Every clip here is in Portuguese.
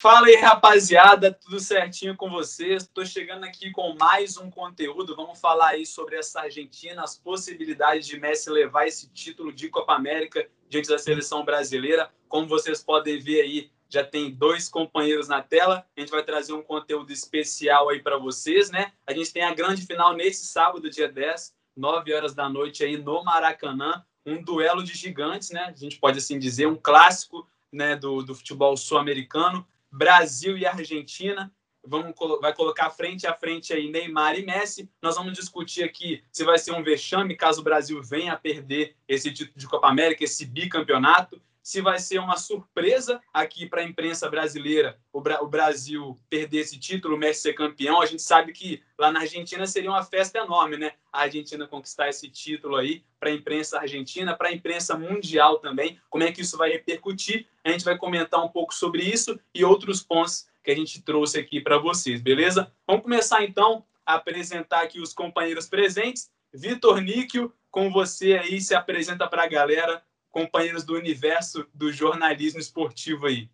Fala aí, rapaziada, tudo certinho com vocês? Estou chegando aqui com mais um conteúdo. Vamos falar aí sobre essa Argentina, as possibilidades de Messi levar esse título de Copa América diante da seleção brasileira. Como vocês podem ver aí, já tem dois companheiros na tela. A gente vai trazer um conteúdo especial aí para vocês, né? A gente tem a grande final nesse sábado, dia 10, 9 horas da noite aí no Maracanã, um duelo de gigantes, né? A gente pode assim dizer, um clássico, né, do, do futebol sul-americano. Brasil e Argentina. Vamos, vai colocar frente a frente aí Neymar e Messi. Nós vamos discutir aqui se vai ser um vexame caso o Brasil venha a perder esse título de Copa América, esse bicampeonato se vai ser uma surpresa aqui para a imprensa brasileira o, Bra o, Brasil perder esse título, o Messi ser campeão. A gente sabe que lá na Argentina seria uma festa enorme, né? A Argentina conquistar esse título aí para a imprensa argentina, para a imprensa mundial também. Como é que isso vai repercutir? A gente vai comentar um pouco sobre isso e outros pontos que a gente trouxe aqui para vocês, beleza? Vamos começar então a apresentar aqui os companheiros presentes. Vitor Níquel, com você aí, se apresenta para a galera companheiros do universo do jornalismo esportivo aí?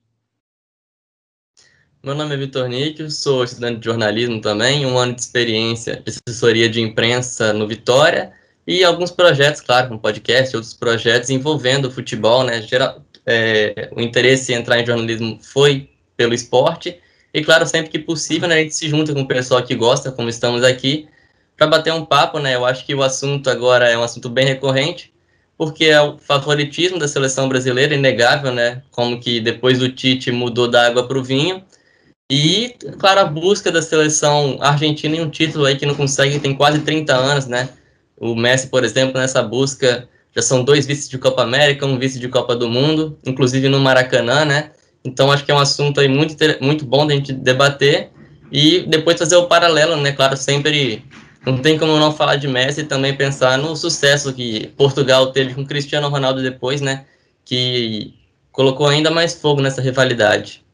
Meu nome é Vitor Níquel, sou estudante de jornalismo também, um ano de experiência de assessoria de imprensa no Vitória e alguns projetos, claro, um podcast, outros projetos envolvendo o futebol, né? Geral, é, o interesse em entrar em jornalismo foi pelo esporte e, claro, sempre que possível, né, a gente se junta com o pessoal que gosta, como estamos aqui, para bater um papo, né? Eu acho que o assunto agora é um assunto bem recorrente, porque é o favoritismo da seleção brasileira, inegável, né? Como que depois do Tite mudou da água para o vinho. E, claro, a busca da seleção argentina em um título aí que não consegue, tem quase 30 anos, né? O Messi, por exemplo, nessa busca, já são dois vices de Copa América, um vice de Copa do Mundo, inclusive no Maracanã, né? Então, acho que é um assunto aí muito, muito bom da gente debater e depois fazer o paralelo, né? Claro, sempre não tem como não falar de Messi e também pensar no sucesso que Portugal teve com Cristiano Ronaldo depois, né? Que colocou ainda mais fogo nessa rivalidade.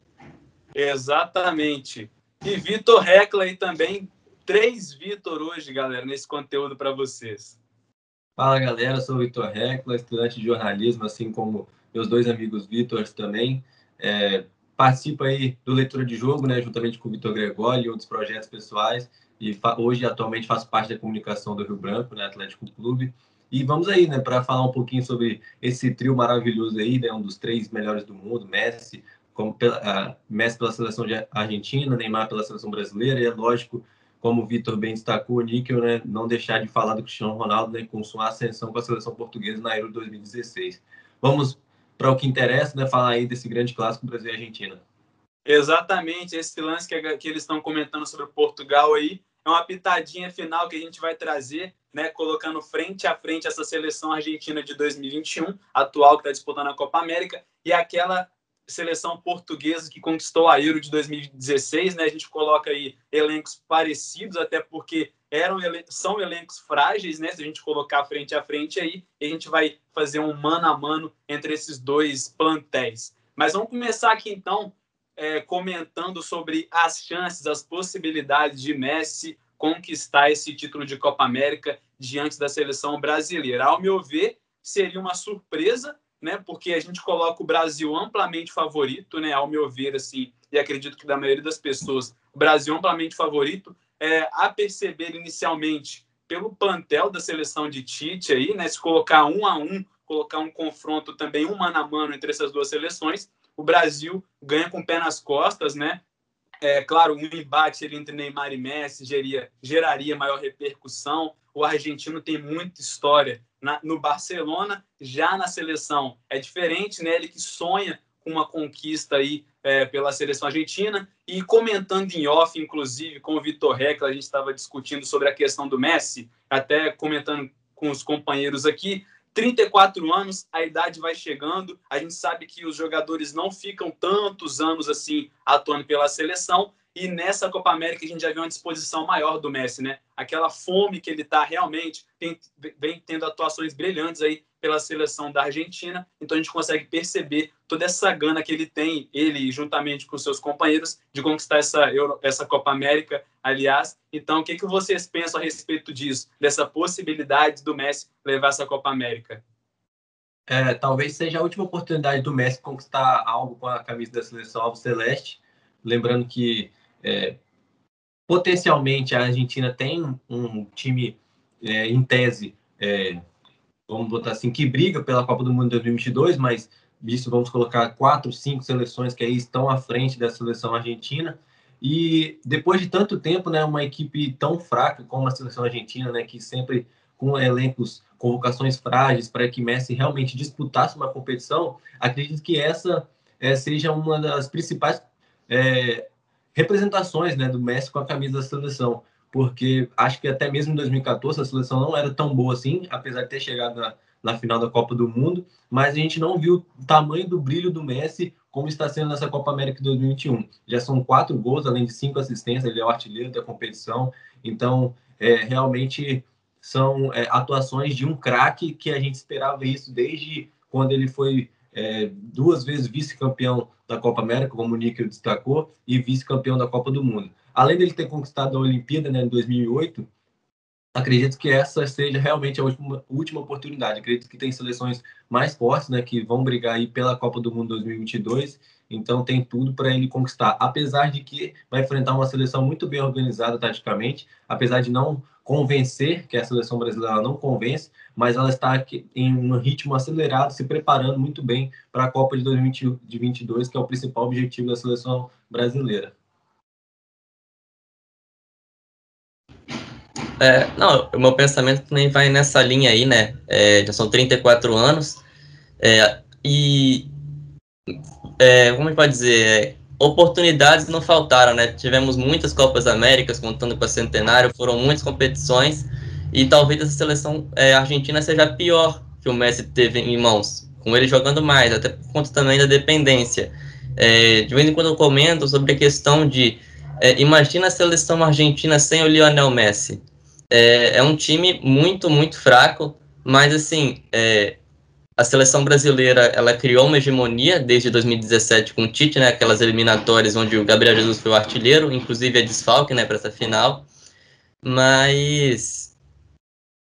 Exatamente. E Vitor Recla aí também. Três Vitor hoje, galera, nesse conteúdo para vocês. Fala, galera. Eu sou o Vitor Recla, estudante de jornalismo, assim como meus dois amigos Vitor também. É, participo aí do Leitura de Jogo, né, juntamente com o Vitor Gregório e outros projetos pessoais e hoje atualmente faço parte da comunicação do Rio Branco, né, Atlético Clube. E vamos aí, né, para falar um pouquinho sobre esse trio maravilhoso aí, né, um dos três melhores do mundo, Messi, como pela, uh, Messi pela seleção de Argentina, Neymar pela seleção brasileira, e é lógico, como o Vitor bem destacou, o Níquel, né, não deixar de falar do Cristiano Ronaldo, né, com sua ascensão com a seleção portuguesa na Euro 2016. Vamos para o que interessa, né, falar aí desse grande clássico Brasil e Argentina. Exatamente, esse lance que, que eles estão comentando sobre Portugal aí, é uma pitadinha final que a gente vai trazer, né, colocando frente a frente essa seleção argentina de 2021, atual que está disputando a Copa América, e aquela seleção portuguesa que conquistou a Euro de 2016, né? A gente coloca aí elencos parecidos, até porque eram são elencos frágeis, né? Se a gente colocar frente a frente aí, a gente vai fazer um mano a mano entre esses dois plantéis. Mas vamos começar aqui então é, comentando sobre as chances, as possibilidades de Messi conquistar esse título de Copa América diante da seleção brasileira. Ao meu ver, seria uma surpresa, né? Porque a gente coloca o Brasil amplamente favorito, né? Ao meu ver, assim, e acredito que da maioria das pessoas, o Brasil amplamente favorito, é, a perceber inicialmente pelo plantel da seleção de Tite aí, né? Se colocar um a um, colocar um confronto também um mano a mano entre essas duas seleções, o Brasil ganha com o pé nas costas, né? É claro, um embate entre Neymar e Messi geria, geraria maior repercussão. O argentino tem muita história na, no Barcelona, já na seleção é diferente, né? Ele que sonha com uma conquista aí é, pela seleção argentina e comentando em off, inclusive com o Vitor Recla, a gente estava discutindo sobre a questão do Messi, até comentando com os companheiros aqui, 34 anos, a idade vai chegando. A gente sabe que os jogadores não ficam tantos anos assim atuando pela seleção. E nessa Copa América a gente já vê uma disposição maior do Messi, né? Aquela fome que ele está realmente, tem, vem tendo atuações brilhantes aí pela seleção da Argentina. Então a gente consegue perceber toda essa gana que ele tem, ele juntamente com seus companheiros, de conquistar essa, Euro, essa Copa América, aliás. Então, o que, que vocês pensam a respeito disso, dessa possibilidade do Messi levar essa Copa América? É, talvez seja a última oportunidade do Messi conquistar algo com a camisa da seleção Alvo Celeste, lembrando que é, potencialmente a Argentina tem um time é, em tese, é, vamos botar assim, que briga pela Copa do Mundo 2022, mas isso vamos colocar quatro, cinco seleções que aí estão à frente da seleção argentina. E depois de tanto tempo, né, uma equipe tão fraca como a seleção argentina, né, que sempre com elencos, convocações frágeis para que Messi realmente disputasse uma competição, acredito que essa é, seja uma das principais é, representações né, do Messi com a camisa da seleção, porque acho que até mesmo em 2014 a seleção não era tão boa assim, apesar de ter chegado na, na final da Copa do Mundo, mas a gente não viu o tamanho do brilho do Messi como está sendo nessa Copa América 2021. Já são quatro gols, além de cinco assistências, ele é o artilheiro da competição, então é, realmente são é, atuações de um craque que a gente esperava isso desde quando ele foi é, duas vezes vice-campeão da Copa América, como o Níquel destacou, e vice-campeão da Copa do Mundo. Além dele ter conquistado a Olimpíada né, em 2008, acredito que essa seja realmente a última, última oportunidade. Acredito que tem seleções mais fortes, né, que vão brigar aí pela Copa do Mundo 2022. Então tem tudo para ele conquistar, apesar de que vai enfrentar uma seleção muito bem organizada taticamente, apesar de não convencer, que a seleção brasileira não convence, mas ela está aqui em um ritmo acelerado, se preparando muito bem para a Copa de 2022, que é o principal objetivo da seleção brasileira. É, não, o meu pensamento também vai nessa linha aí, né? É, já são 34 anos. É, e, é, como a gente pode dizer, é, oportunidades não faltaram, né? Tivemos muitas Copas Américas, contando com a Centenário, foram muitas competições. E talvez essa seleção é, argentina seja pior que o Messi teve em mãos, com ele jogando mais, até por conta também da dependência. É, de vez em quando eu comento sobre a questão de imagina a seleção argentina sem o Lionel Messi é, é um time muito, muito fraco, mas assim, é, a seleção brasileira ela criou uma hegemonia desde 2017 com o Tite, né, aquelas eliminatórias onde o Gabriel Jesus foi o artilheiro, inclusive é desfalque né, para essa final. Mas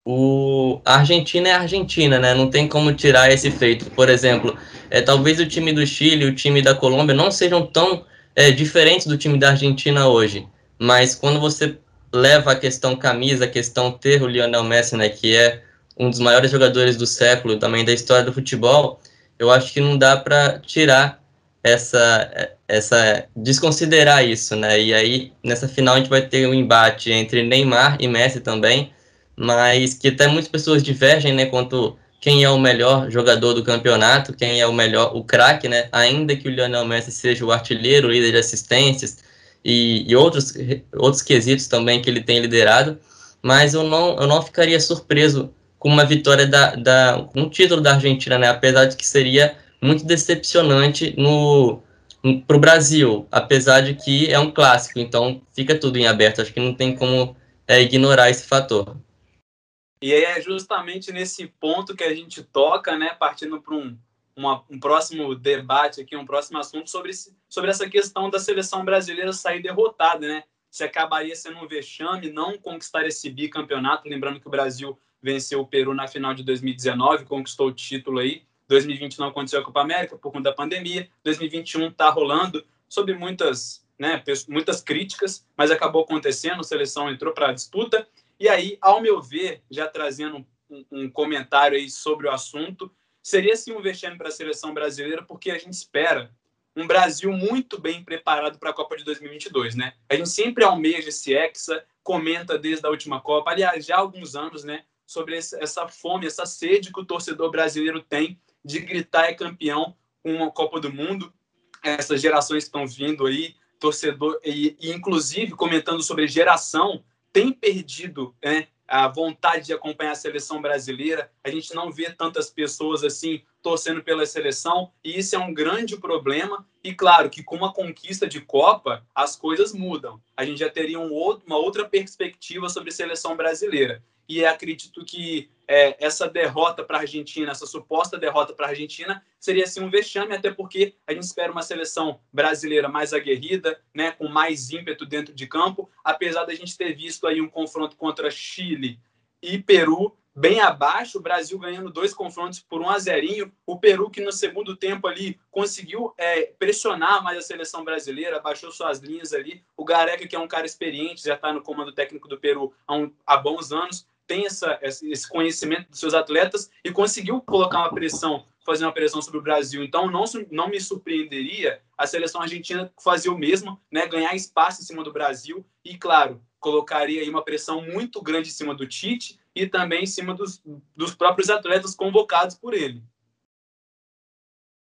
o, a Argentina é a Argentina, né? Não tem como tirar esse feito. Por exemplo, é, talvez o time do Chile o time da Colômbia não sejam tão é, diferentes do time da Argentina hoje. Mas quando você leva a questão camisa, a questão ter o Lionel Messi, né, que é um dos maiores jogadores do século, também da história do futebol, eu acho que não dá para tirar essa essa desconsiderar isso, né? E aí nessa final a gente vai ter um embate entre Neymar e Messi também, mas que até muitas pessoas divergem, né, quanto quem é o melhor jogador do campeonato, quem é o melhor, o craque, né? Ainda que o Lionel Messi seja o artilheiro, o líder de assistências, e, e outros, outros quesitos também que ele tem liderado, mas eu não, eu não ficaria surpreso com uma vitória da, da um título da Argentina, né? Apesar de que seria muito decepcionante no para o Brasil, apesar de que é um clássico, então fica tudo em aberto. Acho que não tem como é, ignorar esse fator. E aí é justamente nesse ponto que a gente toca, né? Partindo para um, uma, um próximo debate aqui, um próximo assunto sobre, sobre essa questão da seleção brasileira sair derrotada, né? Se acabaria sendo um vexame não conquistar esse bicampeonato, lembrando que o Brasil venceu o Peru na final de 2019, conquistou o título aí. 2020 não aconteceu a Copa América por conta da pandemia. 2021 está rolando sob muitas, né, muitas críticas, mas acabou acontecendo. A seleção entrou para a disputa. E aí, ao meu ver, já trazendo um, um comentário aí sobre o assunto, seria sim um vexame para a seleção brasileira, porque a gente espera um Brasil muito bem preparado para a Copa de 2022, né? A gente sempre almeja esse hexa, comenta desde a última Copa, aliás, já há alguns anos, né, sobre essa fome, essa sede que o torcedor brasileiro tem de gritar é campeão com uma Copa do Mundo. Essas gerações estão vindo aí, torcedor e, e inclusive comentando sobre geração, tem perdido, né, a vontade de acompanhar a seleção brasileira. A gente não vê tantas pessoas assim torcendo pela seleção e isso é um grande problema. E claro que com uma conquista de Copa as coisas mudam. A gente já teria um outro, uma outra perspectiva sobre a seleção brasileira e acredito que é, essa derrota para a Argentina, essa suposta derrota para a Argentina, seria assim um vexame, até porque a gente espera uma seleção brasileira mais aguerrida, né, com mais ímpeto dentro de campo, apesar da gente ter visto aí um confronto contra Chile e Peru bem abaixo, o Brasil ganhando dois confrontos por um a zerinho, o Peru que no segundo tempo ali conseguiu é, pressionar mais a seleção brasileira, baixou suas linhas ali, o Gareca que é um cara experiente, já está no comando técnico do Peru há, um, há bons anos, tem essa, esse conhecimento dos seus atletas e conseguiu colocar uma pressão, fazer uma pressão sobre o Brasil. Então, não, não me surpreenderia a seleção argentina fazer o mesmo, né, ganhar espaço em cima do Brasil e, claro, colocaria aí uma pressão muito grande em cima do Tite e também em cima dos, dos próprios atletas convocados por ele.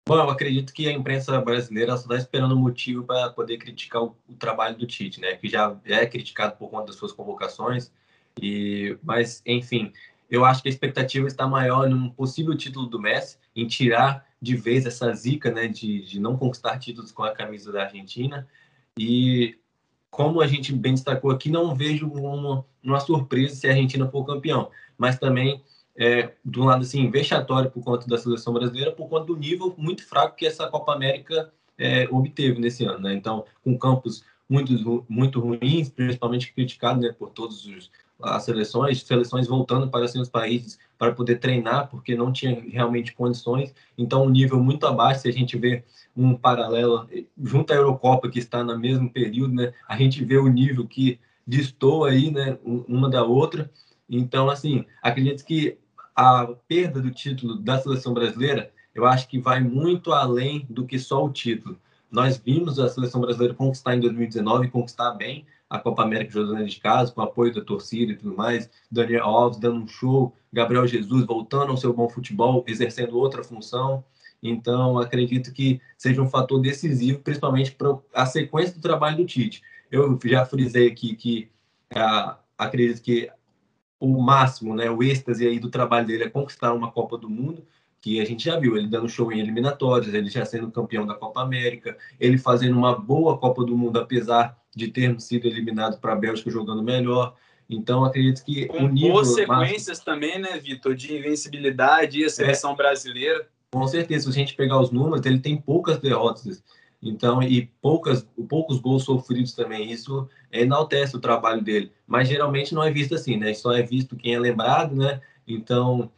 Bom, eu acredito que a imprensa brasileira só está esperando motivo para poder criticar o, o, trabalho do Tite, né? Que já é criticado por conta das suas convocações. E, mas, enfim, eu acho que a expectativa está maior num possível título do Messi, em tirar de vez essa zica, né? De, de não conquistar títulos com a camisa da Argentina. E como a gente bem destacou aqui, não vejo uma, uma surpresa se a Argentina for campeão, mas também, é, do lado assim, vexatório por conta da seleção brasileira, por conta do nível muito fraco que essa Copa América é, obteve nesse ano. Né? Então, com campos muito, muito ruins, principalmente criticados né, por todos os as seleções, seleções voltando para seus países para poder treinar, porque não tinha realmente condições. Então, um nível muito abaixo, se a gente vê um paralelo junto à Eurocopa, que está no mesmo período, né, a gente vê o nível que distou aí, né, uma da outra. Então, assim, acredito que a perda do título da seleção brasileira, eu acho que vai muito além do que só o título. Nós vimos a seleção brasileira conquistar em 2019, conquistar bem, a Copa América jogando de casa, com apoio da torcida e tudo mais. Daniel Alves dando um show, Gabriel Jesus voltando ao seu bom futebol, exercendo outra função. Então, acredito que seja um fator decisivo, principalmente para a sequência do trabalho do Tite. Eu já frisei aqui que ah, acredito que o máximo, né, o êxtase aí do trabalho dele é conquistar uma Copa do Mundo, que a gente já viu ele dando show em eliminatórias, ele já sendo campeão da Copa América, ele fazendo uma boa Copa do Mundo, apesar de termos sido eliminados para a Bélgica jogando melhor. Então, acredito que Com o nível... boas sequências também, né, Vitor, de invencibilidade e a seleção é, brasileira. Com certeza, se a gente pegar os números, ele tem poucas derrotas. Então, e poucas, poucos gols sofridos também. Isso enaltece o trabalho dele. Mas geralmente não é visto assim, né? Só é visto quem é lembrado, né? Então,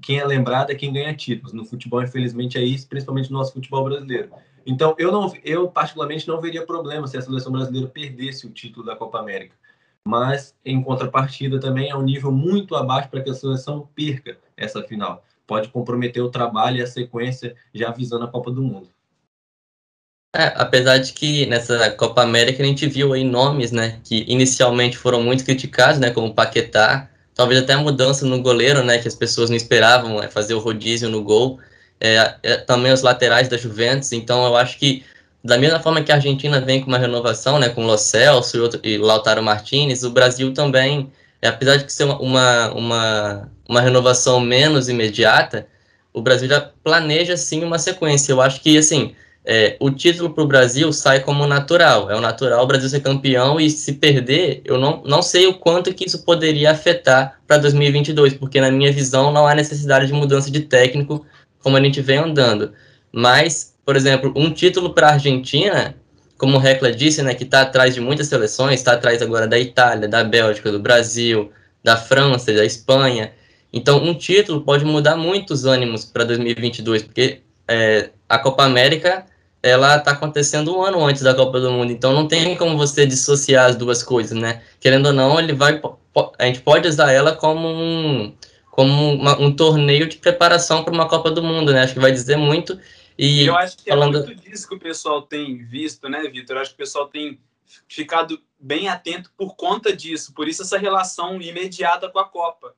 quem é lembrado é quem ganha títulos. No futebol, infelizmente, é isso, principalmente no nosso futebol brasileiro. Então, eu, não, eu particularmente não veria problema se a seleção brasileira perdesse o título da Copa América. Mas, em contrapartida, também é um nível muito abaixo para que a seleção perca essa final. Pode comprometer o trabalho e a sequência já visando a Copa do Mundo. É, apesar de que nessa Copa América a gente viu aí nomes, né, que inicialmente foram muito criticados, né, como Paquetá, talvez até a mudança no goleiro, né, que as pessoas não esperavam, é, fazer o rodízio no gol, é, é, também os laterais da Juventus, então eu acho que da mesma forma que a Argentina vem com uma renovação, né, com o Lo Celso e, outro, e Lautaro Martinez, o Brasil também, é, apesar de ser uma, uma, uma renovação menos imediata, o Brasil já planeja sim uma sequência. Eu acho que assim é, o título para o Brasil sai como natural. É o natural o Brasil ser campeão e se perder, eu não, não sei o quanto que isso poderia afetar para 2022, porque na minha visão não há necessidade de mudança de técnico como a gente vem andando. Mas, por exemplo, um título para a Argentina, como o Recla disse, né, que está atrás de muitas seleções, está atrás agora da Itália, da Bélgica, do Brasil, da França, da Espanha. Então, um título pode mudar muito os ânimos para 2022, porque é, a Copa América ela está acontecendo um ano antes da Copa do Mundo, então não tem como você dissociar as duas coisas, né? Querendo ou não, ele vai, a gente pode usar ela como um, como uma, um torneio de preparação para uma Copa do Mundo, né? Acho que vai dizer muito. E eu acho que é falando... é muito disso que o pessoal tem visto, né, Vitor? Acho que o pessoal tem ficado bem atento por conta disso, por isso essa relação imediata com a Copa.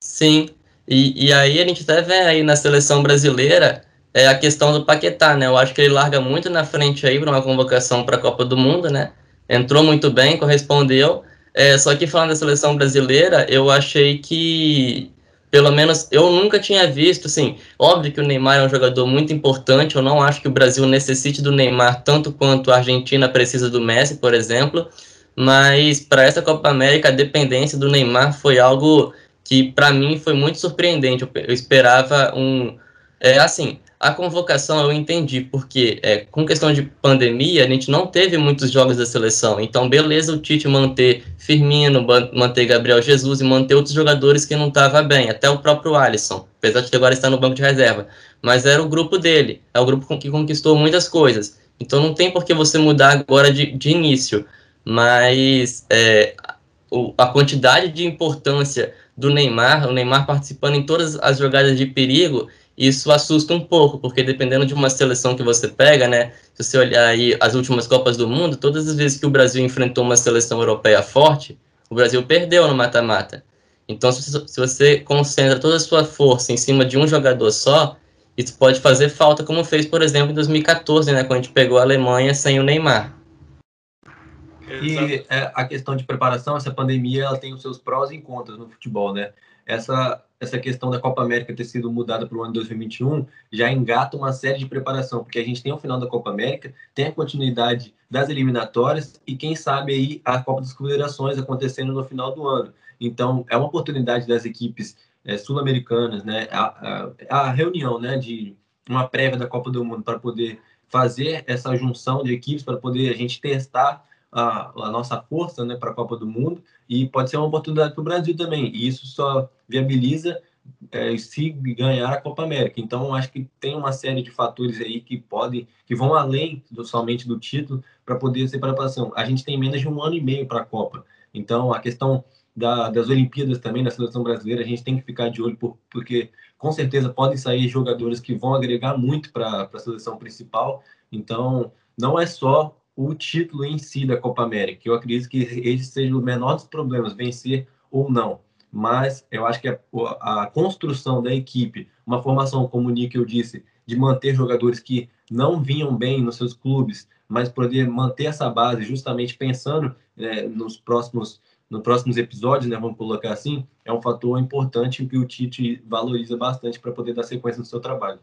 Sim, e, e aí a gente até vê aí na seleção brasileira é a questão do Paquetá, né? Eu acho que ele larga muito na frente aí para uma convocação para a Copa do Mundo, né? Entrou muito bem, correspondeu. É, só que falando da seleção brasileira, eu achei que, pelo menos, eu nunca tinha visto, assim, óbvio que o Neymar é um jogador muito importante, eu não acho que o Brasil necessite do Neymar tanto quanto a Argentina precisa do Messi, por exemplo, mas para essa Copa América a dependência do Neymar foi algo que para mim foi muito surpreendente. Eu, eu esperava um, é assim, A convocação eu entendi, porque é, com questão de pandemia, a gente não teve muitos jogos da seleção. Então, beleza o Tite manter Firmino, manter Gabriel Jesus e manter outros jogadores que não estavam bem, até o próprio Alisson, apesar de agora estar no banco de reserva. Mas era o grupo dele, é o grupo que conquistou muitas coisas. Então, não tem por que você mudar agora de, de início. Mas é, o, a quantidade de importância do Neymar, o Neymar participando em todas as jogadas de perigo, isso assusta um pouco, porque dependendo de uma seleção que você pega, né, se você olhar aí as últimas Copas do Mundo, todas as vezes que o Brasil enfrentou uma seleção europeia forte, o Brasil perdeu no mata-mata. Então, se, você concentra toda a sua força em cima de um jogador só, isso pode fazer falta, como fez, por exemplo, em 2014, né, quando a gente pegou a Alemanha sem o Neymar. E é, a questão de preparação, essa pandemia, ela tem os seus prós e contras no futebol, né? Essa, essa questão da Copa América ter sido mudada para o ano 2021 já engata uma série de preparação, porque a gente tem o final da Copa América, tem a continuidade das eliminatórias e quem sabe aí a Copa das Confederações acontecendo no final do ano. Então, é uma oportunidade das equipes é, sul-americanas, né? A, a, a reunião, né, de uma prévia da Copa do Mundo para poder fazer essa junção de equipes para poder a gente testar a, a nossa força né, para a Copa do Mundo e pode ser uma oportunidade para o Brasil também. E isso só viabiliza é, se ganhar a Copa América. Então, acho que tem uma série de fatores aí que podem, que vão além do, somente do título para poder ser preparação. A gente tem menos de um ano e meio para a Copa. Então, a questão da, das Olimpíadas também, da seleção brasileira, a gente tem que ficar de olho, por, porque com certeza podem sair jogadores que vão agregar muito para a seleção principal. Então, não é só o título em si da Copa América. Eu acredito que esse seja o menor dos problemas, vencer ou não. Mas eu acho que a, a construção da equipe, uma formação, como o Nick eu disse, de manter jogadores que não vinham bem nos seus clubes, mas poder manter essa base justamente pensando é, nos próximos nos próximos episódios, né, vamos colocar assim, é um fator importante que o Tite valoriza bastante para poder dar sequência no seu trabalho.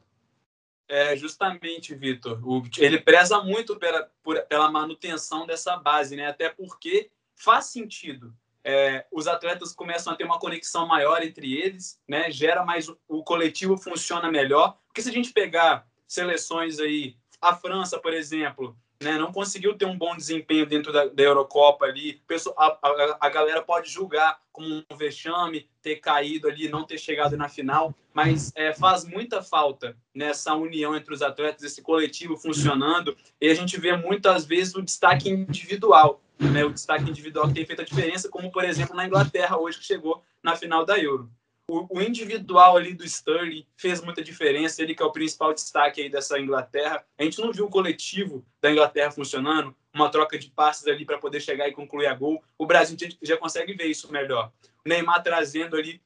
É, justamente, Vitor. Ele preza muito pela, pela manutenção dessa base, né? Até porque faz sentido. É, os atletas começam a ter uma conexão maior entre eles, né? Gera mais o coletivo funciona melhor. Porque se a gente pegar seleções aí, a França, por exemplo, né, não conseguiu ter um bom desempenho dentro da, da Eurocopa ali. A, a, a, galera pode julgar como um vexame ter caído ali, não ter chegado na final, mas é, faz muita falta nessa união entre os atletas, esse coletivo funcionando, e a gente vê muitas vezes o destaque individual, né, o destaque individual que tem feito a diferença, como por exemplo na Inglaterra hoje que chegou na final da Euro o, o, individual ali do Sterling fez muita diferença, ele que é o principal destaque aí dessa Inglaterra. A gente não viu o coletivo da Inglaterra funcionando, uma troca de passes ali para poder chegar e concluir a gol. O Brasil já consegue ver isso melhor. O Neymar trazendo ali,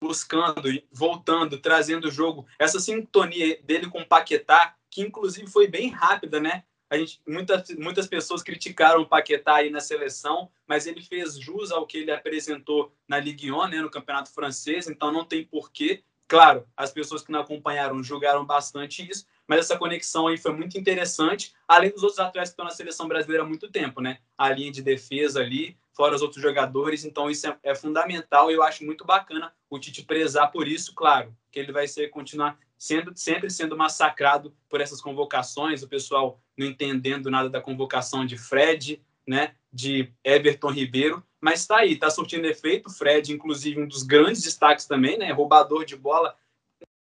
buscando, voltando, trazendo o jogo. Essa sintonia dele com o Paquetá, que inclusive foi bem rápida, né? A gente, muitas, muitas pessoas criticaram o Paquetá aí na seleção, mas ele fez jus ao que ele apresentou na Ligue 1, né, no Campeonato Francês, então não tem porquê. Claro, as pessoas que não acompanharam julgaram bastante isso, mas essa conexão aí foi muito interessante, além dos outros atletas que estão na seleção brasileira há muito tempo, né? A linha de defesa ali, fora os outros jogadores, então isso é, é fundamental e eu acho muito bacana o Tite prezar por isso, claro, que ele vai ser continuar sendo sempre sendo massacrado por essas convocações, o pessoal não entendendo nada da convocação de Fred, né, de Everton Ribeiro, mas está aí, está surtindo efeito. Fred, inclusive, um dos grandes destaques também, né, roubador de bola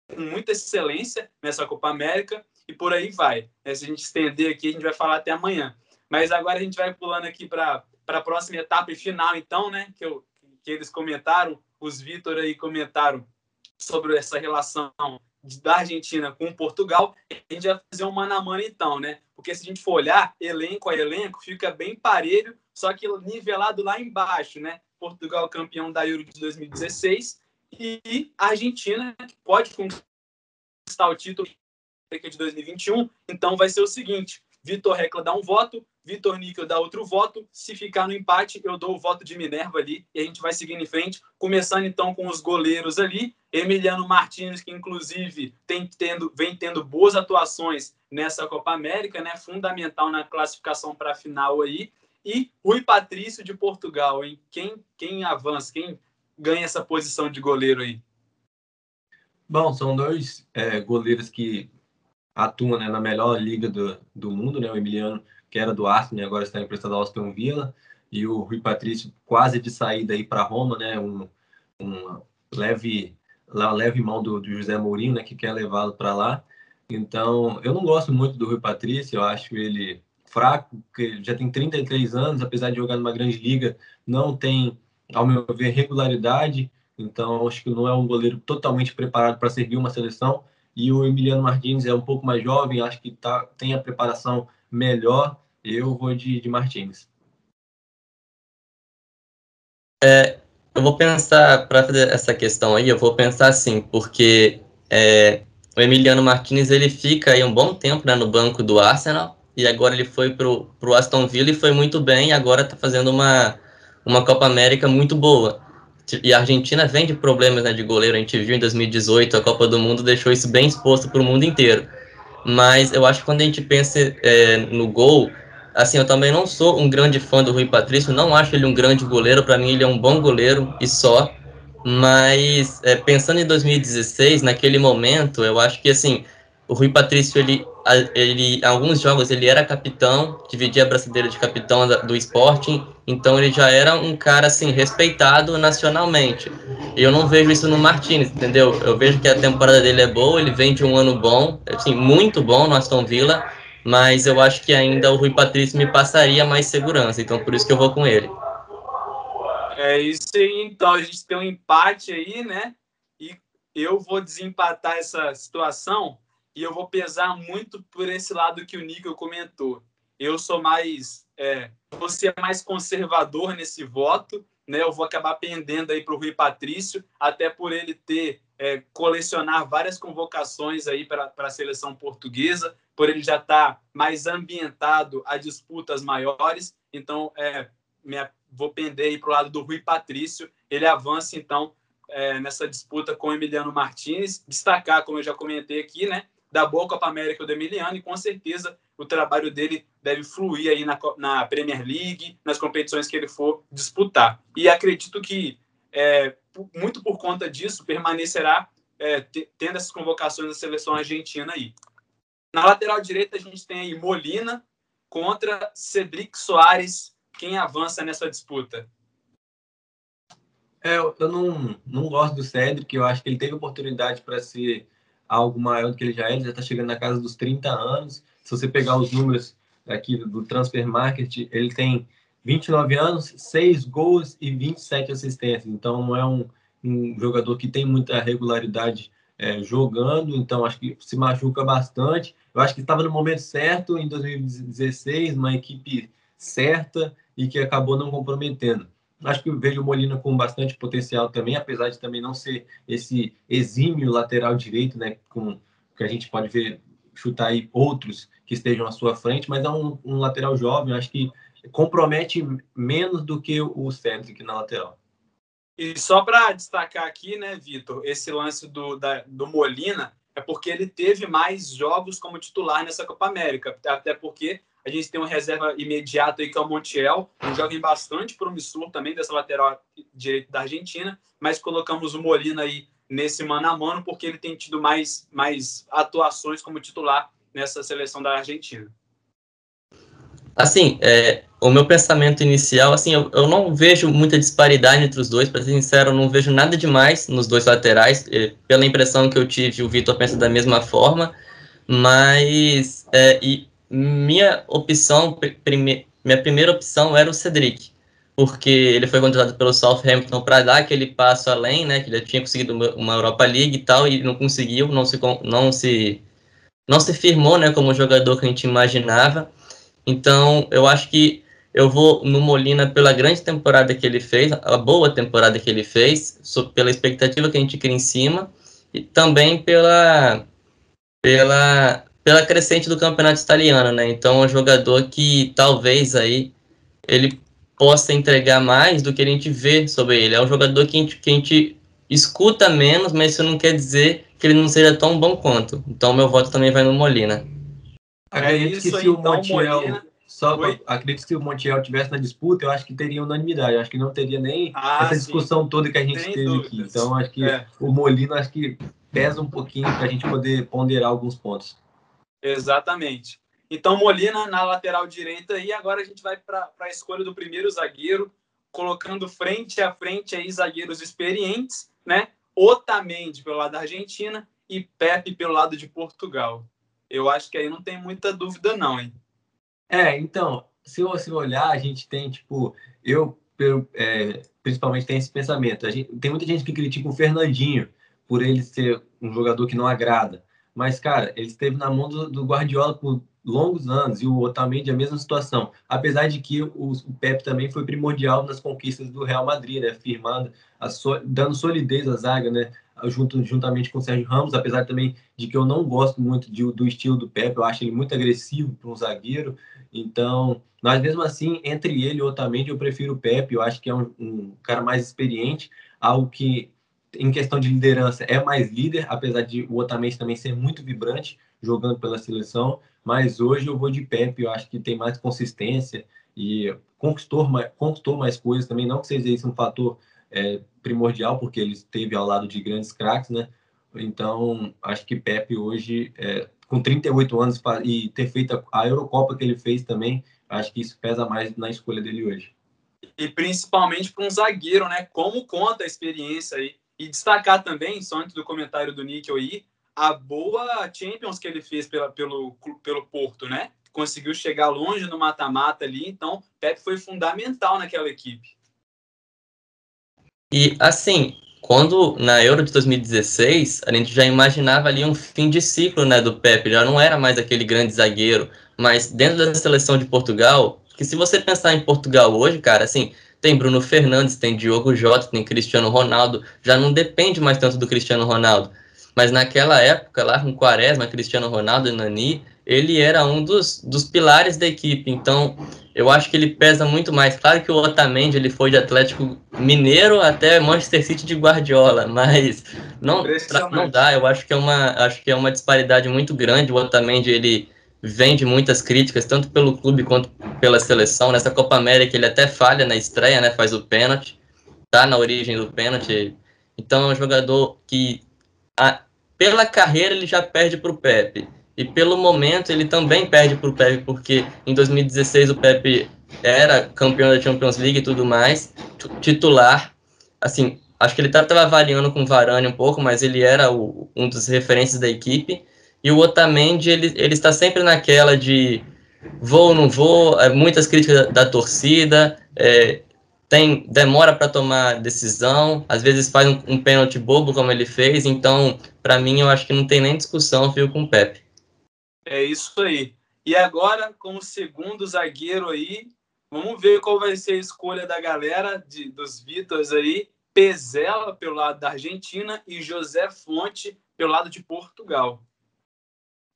com muita excelência nessa Copa América e por aí vai. É, se a gente estender aqui, a gente vai falar até amanhã. Mas agora a gente vai pulando aqui para a próxima etapa e final, então, né, que, eu, que eles comentaram, os Vitor aí comentaram sobre essa relação da Argentina com Portugal, a gente vai fazer um mano a mano então, né? Porque se a gente for olhar elenco a elenco, fica bem parelho, só que nivelado lá embaixo, né? Portugal campeão da Euro de 2016 e Argentina que pode conquistar o título de 2021. Então vai ser o seguinte: Vitor Recla dá um voto, Vitor Níquel dá outro voto. Se ficar no empate, eu dou o voto de Minerva ali e a gente vai seguindo em frente. Começando então com os goleiros ali. Emiliano Martins, que inclusive tem tendo, vem tendo boas atuações nessa Copa América, né? Fundamental na classificação para a final aí. E Rui Patrício de Portugal, hein? Quem, quem avança, quem ganha essa posição de goleiro aí? Bom, são dois é, goleiros que atua né, na melhor liga do, do mundo, né? O Emiliano, que era do Arsenal e agora está emprestado ao Aston Villa, e o Rui Patrício quase de saída aí para Roma, né? Um, um leve, leve mão do, do José Mourinho, né? Que quer levá-lo para lá. Então, eu não gosto muito do Rui Patrício, eu acho ele fraco, porque já tem 33 anos, apesar de jogar numa grande liga, não tem, ao meu ver, regularidade. Então, acho que não é um goleiro totalmente preparado para servir uma seleção. E o Emiliano Martins é um pouco mais jovem, acho que tá, tem a preparação melhor. Eu vou de, de Martins. É, eu vou pensar, para fazer essa questão aí, eu vou pensar assim, porque é, o Emiliano Martins ele fica aí um bom tempo né, no banco do Arsenal, e agora ele foi para o Aston Villa e foi muito bem, e agora está fazendo uma, uma Copa América muito boa. E a Argentina vem de problemas né, de goleiro, a gente viu em 2018, a Copa do Mundo deixou isso bem exposto para o mundo inteiro. Mas eu acho que quando a gente pensa é, no gol, assim, eu também não sou um grande fã do Rui Patrício, não acho ele um grande goleiro, para mim ele é um bom goleiro e só. Mas é, pensando em 2016, naquele momento, eu acho que assim, o Rui Patrício, ele, ele, alguns jogos, ele era capitão, dividia a braçadeira de capitão do Sporting, então ele já era um cara, assim, respeitado nacionalmente. E eu não vejo isso no Martinez, entendeu? Eu vejo que a temporada dele é boa, ele vem de um ano bom, assim, muito bom no Aston Villa, mas eu acho que ainda o Rui Patrício me passaria mais segurança, então por isso que eu vou com ele. É isso aí, então a gente tem um empate aí, né? E eu vou desempatar essa situação e eu vou pesar muito por esse lado que o Nico comentou. Eu sou mais, é, você é mais conservador nesse voto, né? Eu vou acabar pendendo aí para o Rui Patrício, até por ele ter é, colecionar várias convocações aí para a seleção portuguesa, por ele já estar tá mais ambientado a disputas maiores. Então, é, vou pender para o lado do Rui Patrício. Ele avança então é, nessa disputa com o Emiliano Martins. Destacar, como eu já comentei aqui, né? da boa Copa América do Emiliano e com certeza o trabalho dele deve fluir aí na, na Premier League, nas competições que ele for disputar. E acredito que é, muito por conta disso permanecerá é, tendo essas convocações da seleção argentina aí. Na lateral direita a gente tem aí Molina contra Cedric Soares. Quem avança nessa disputa? É, eu não, não gosto do Cedric, eu acho que ele teve oportunidade para ser algo maior do que ele já é, ele já está chegando na casa dos 30 anos. Se você pegar os números aqui do Transfer Market, ele tem 29 anos, 6 gols e 27 assistências. Então, não é um, um jogador que tem muita regularidade é, jogando, então acho que se machuca bastante. Eu acho que estava no momento certo, em 2016, uma equipe certa e que acabou não comprometendo. Acho que vejo o Molina com bastante potencial também, apesar de também não ser esse exímio lateral direito, né? Com que a gente pode ver chutar aí outros que estejam à sua frente, mas é um, um lateral jovem, acho que compromete menos do que o Cedric na lateral. E só para destacar aqui, né, Vitor, esse lance do, da, do Molina é porque ele teve mais jogos como titular nessa Copa América, até porque a gente tem uma reserva imediata aí que é o Montiel, um jovem bastante promissor também dessa lateral direita da Argentina, mas colocamos o Molina aí nesse mano a mano porque ele tem tido mais, mais atuações como titular nessa seleção da Argentina. Assim, é, o meu pensamento inicial, assim, eu, eu, não vejo muita disparidade entre os dois, para ser sincero, eu não vejo nada demais nos dois laterais. Pela impressão que eu tive, o Vitor pensa da mesma forma, mas é, e minha opção, prime, minha primeira opção era o Cedric, porque ele foi contratado pelo Southampton para dar aquele passo além, né, que ele tinha conseguido uma Europa League e tal, e não conseguiu, não se, não se, não se firmou, né, como jogador que a gente imaginava. Então, eu acho que eu vou no Molina pela grande temporada que ele fez, a boa temporada que ele fez, pela expectativa que a gente cria em cima, e também pela, pela pela crescente do campeonato italiano, né? Então, é um jogador que talvez aí ele possa entregar mais do que a gente vê sobre ele. É um jogador que a gente, que a gente escuta menos, mas isso não quer dizer que ele não seja tão bom quanto. Então, meu voto também vai no Molina. Acredito é isso, que se então, o Montiel, só acredito que se o Montiel tivesse na disputa, eu acho que teria unanimidade. Acho que não teria nem ah, essa discussão sim. toda que a gente Tem teve dúvidas. aqui. Então, acho que é. o Molina acho que pesa um pouquinho para a gente poder ponderar alguns pontos. Exatamente. Então, Molina na lateral direita e agora a gente vai para a escolha do primeiro zagueiro, colocando frente a frente aí zagueiros experientes, né? Otamendi pelo lado da Argentina e Pepe pelo lado de Portugal. Eu acho que aí não tem muita dúvida não, hein? É, então, se você olhar, a gente tem, tipo, eu é, principalmente tem esse pensamento. Gente, tem muita gente que critica o Fernandinho por ele ser um jogador que não agrada. Mas, cara, ele esteve na mão do, do Guardiola por longos anos e o Otamendi a mesma situação. Apesar de que o, o Pep também foi primordial nas conquistas do Real Madrid, né? Firmando, so, dando solidez à zaga, né? Junto, juntamente com o Sérgio Ramos, apesar também de que eu não gosto muito de, do estilo do Pep, eu acho ele muito agressivo para um zagueiro. Então, mas mesmo assim, entre ele e o Otamendi, eu prefiro o Pepe. Eu acho que é um, um, cara mais experiente, algo que, em questão de liderança, é mais líder, apesar de o Otamendi também ser muito vibrante jogando pela seleção. Mas hoje eu vou de Pepe, eu acho que tem mais consistência e conquistou mais, conquistou mais coisas também. Não que seja esse um fator é, primordial, porque ele esteve ao lado de grandes craques, né? Então, acho que Pepe hoje, é, com 38 anos e ter feito a Eurocopa que ele fez também, Acho que isso pesa mais na escolha dele hoje. E principalmente para um zagueiro, né? Como conta a experiência aí. E destacar também, só antes do comentário do Níquel aí, a boa Champions que ele fez pela, pelo, pelo Porto, né? Conseguiu chegar longe no mata-mata ali, então Pepe foi fundamental naquela equipe. E assim, quando na Euro de 2016, a gente já imaginava ali um fim de ciclo, né, do Pepe, já não era mais aquele grande zagueiro, mas dentro da seleção de Portugal, que se você pensar em Portugal hoje, cara, assim, tem Bruno Fernandes, tem Diogo Jota, tem Cristiano Ronaldo, já não depende mais tanto do Cristiano Ronaldo. Mas naquela época, lá com Quaresma, Cristiano Ronaldo e Nani, ele era um dos, dos pilares da equipe. Então, eu acho que ele pesa muito mais. Claro que o Otamendi ele foi de Atlético Mineiro até Manchester City de Guardiola, mas não, não dá. Eu acho que é uma acho que é uma disparidade muito grande. O Otamendi ele vem de muitas críticas, tanto pelo clube quanto pela seleção. Nessa Copa América ele até falha na estreia, né? Faz o pênalti, tá na origem do pênalti. Então é um jogador que, a, pela carreira, ele já perde para o Pepe. E pelo momento ele também perde para o Pepe, porque em 2016 o Pepe era campeão da Champions League e tudo mais, titular. Assim, acho que ele estava avaliando com o Varane um pouco, mas ele era o, um dos referências da equipe. E o Otamendi, ele, ele está sempre naquela de vou ou não vou, é, muitas críticas da, da torcida, é, tem demora para tomar decisão, às vezes faz um, um pênalti bobo como ele fez, então para mim eu acho que não tem nem discussão, viu, com o Pepe. É isso aí. E agora, como segundo zagueiro aí, vamos ver qual vai ser a escolha da galera, de, dos Vitors aí, Pezela pelo lado da Argentina e José Fonte pelo lado de Portugal.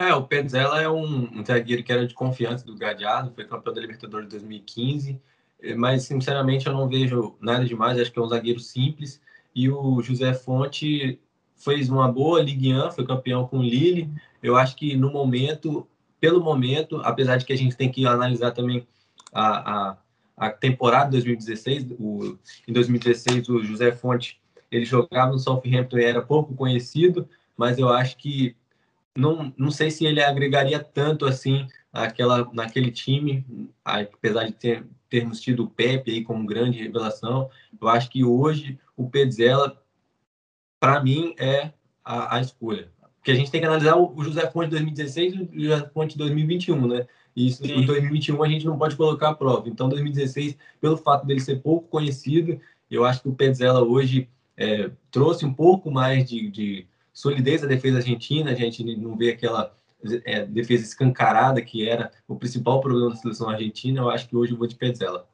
É, o Petzela é um, um zagueiro que era de confiança do Gadiardo, foi campeão da Libertadores de 2015, eh, mas sinceramente eu não vejo nada demais, acho que é um zagueiro simples. E o José Fonte fez uma boa Ligue 1, foi campeão com o Lille. Eu acho que no momento, pelo momento, apesar de que a gente tem que analisar também a, a, a temporada de 2016, o, em 2016 o José Fonte ele jogava no Southampton e era pouco conhecido, mas eu acho que não, não sei se ele agregaria tanto assim aquela, naquele time, apesar de ter, termos tido o Pepe aí como grande revelação. Eu acho que hoje o Pedzella, para mim, é a, a, escolha. Porque a gente tem que analisar o, José Fonte de 2016 e o José Fonte de 2021, né? E isso, em 2021 a gente não pode colocar a prova. Então, 2016, pelo fato dele ser pouco conhecido, eu acho que o Pedzella hoje é, trouxe um pouco mais de, de solidez da defesa argentina, a gente não vê aquela é, defesa escancarada que era o principal problema da seleção argentina. Eu acho que hoje eu vou de Petzela.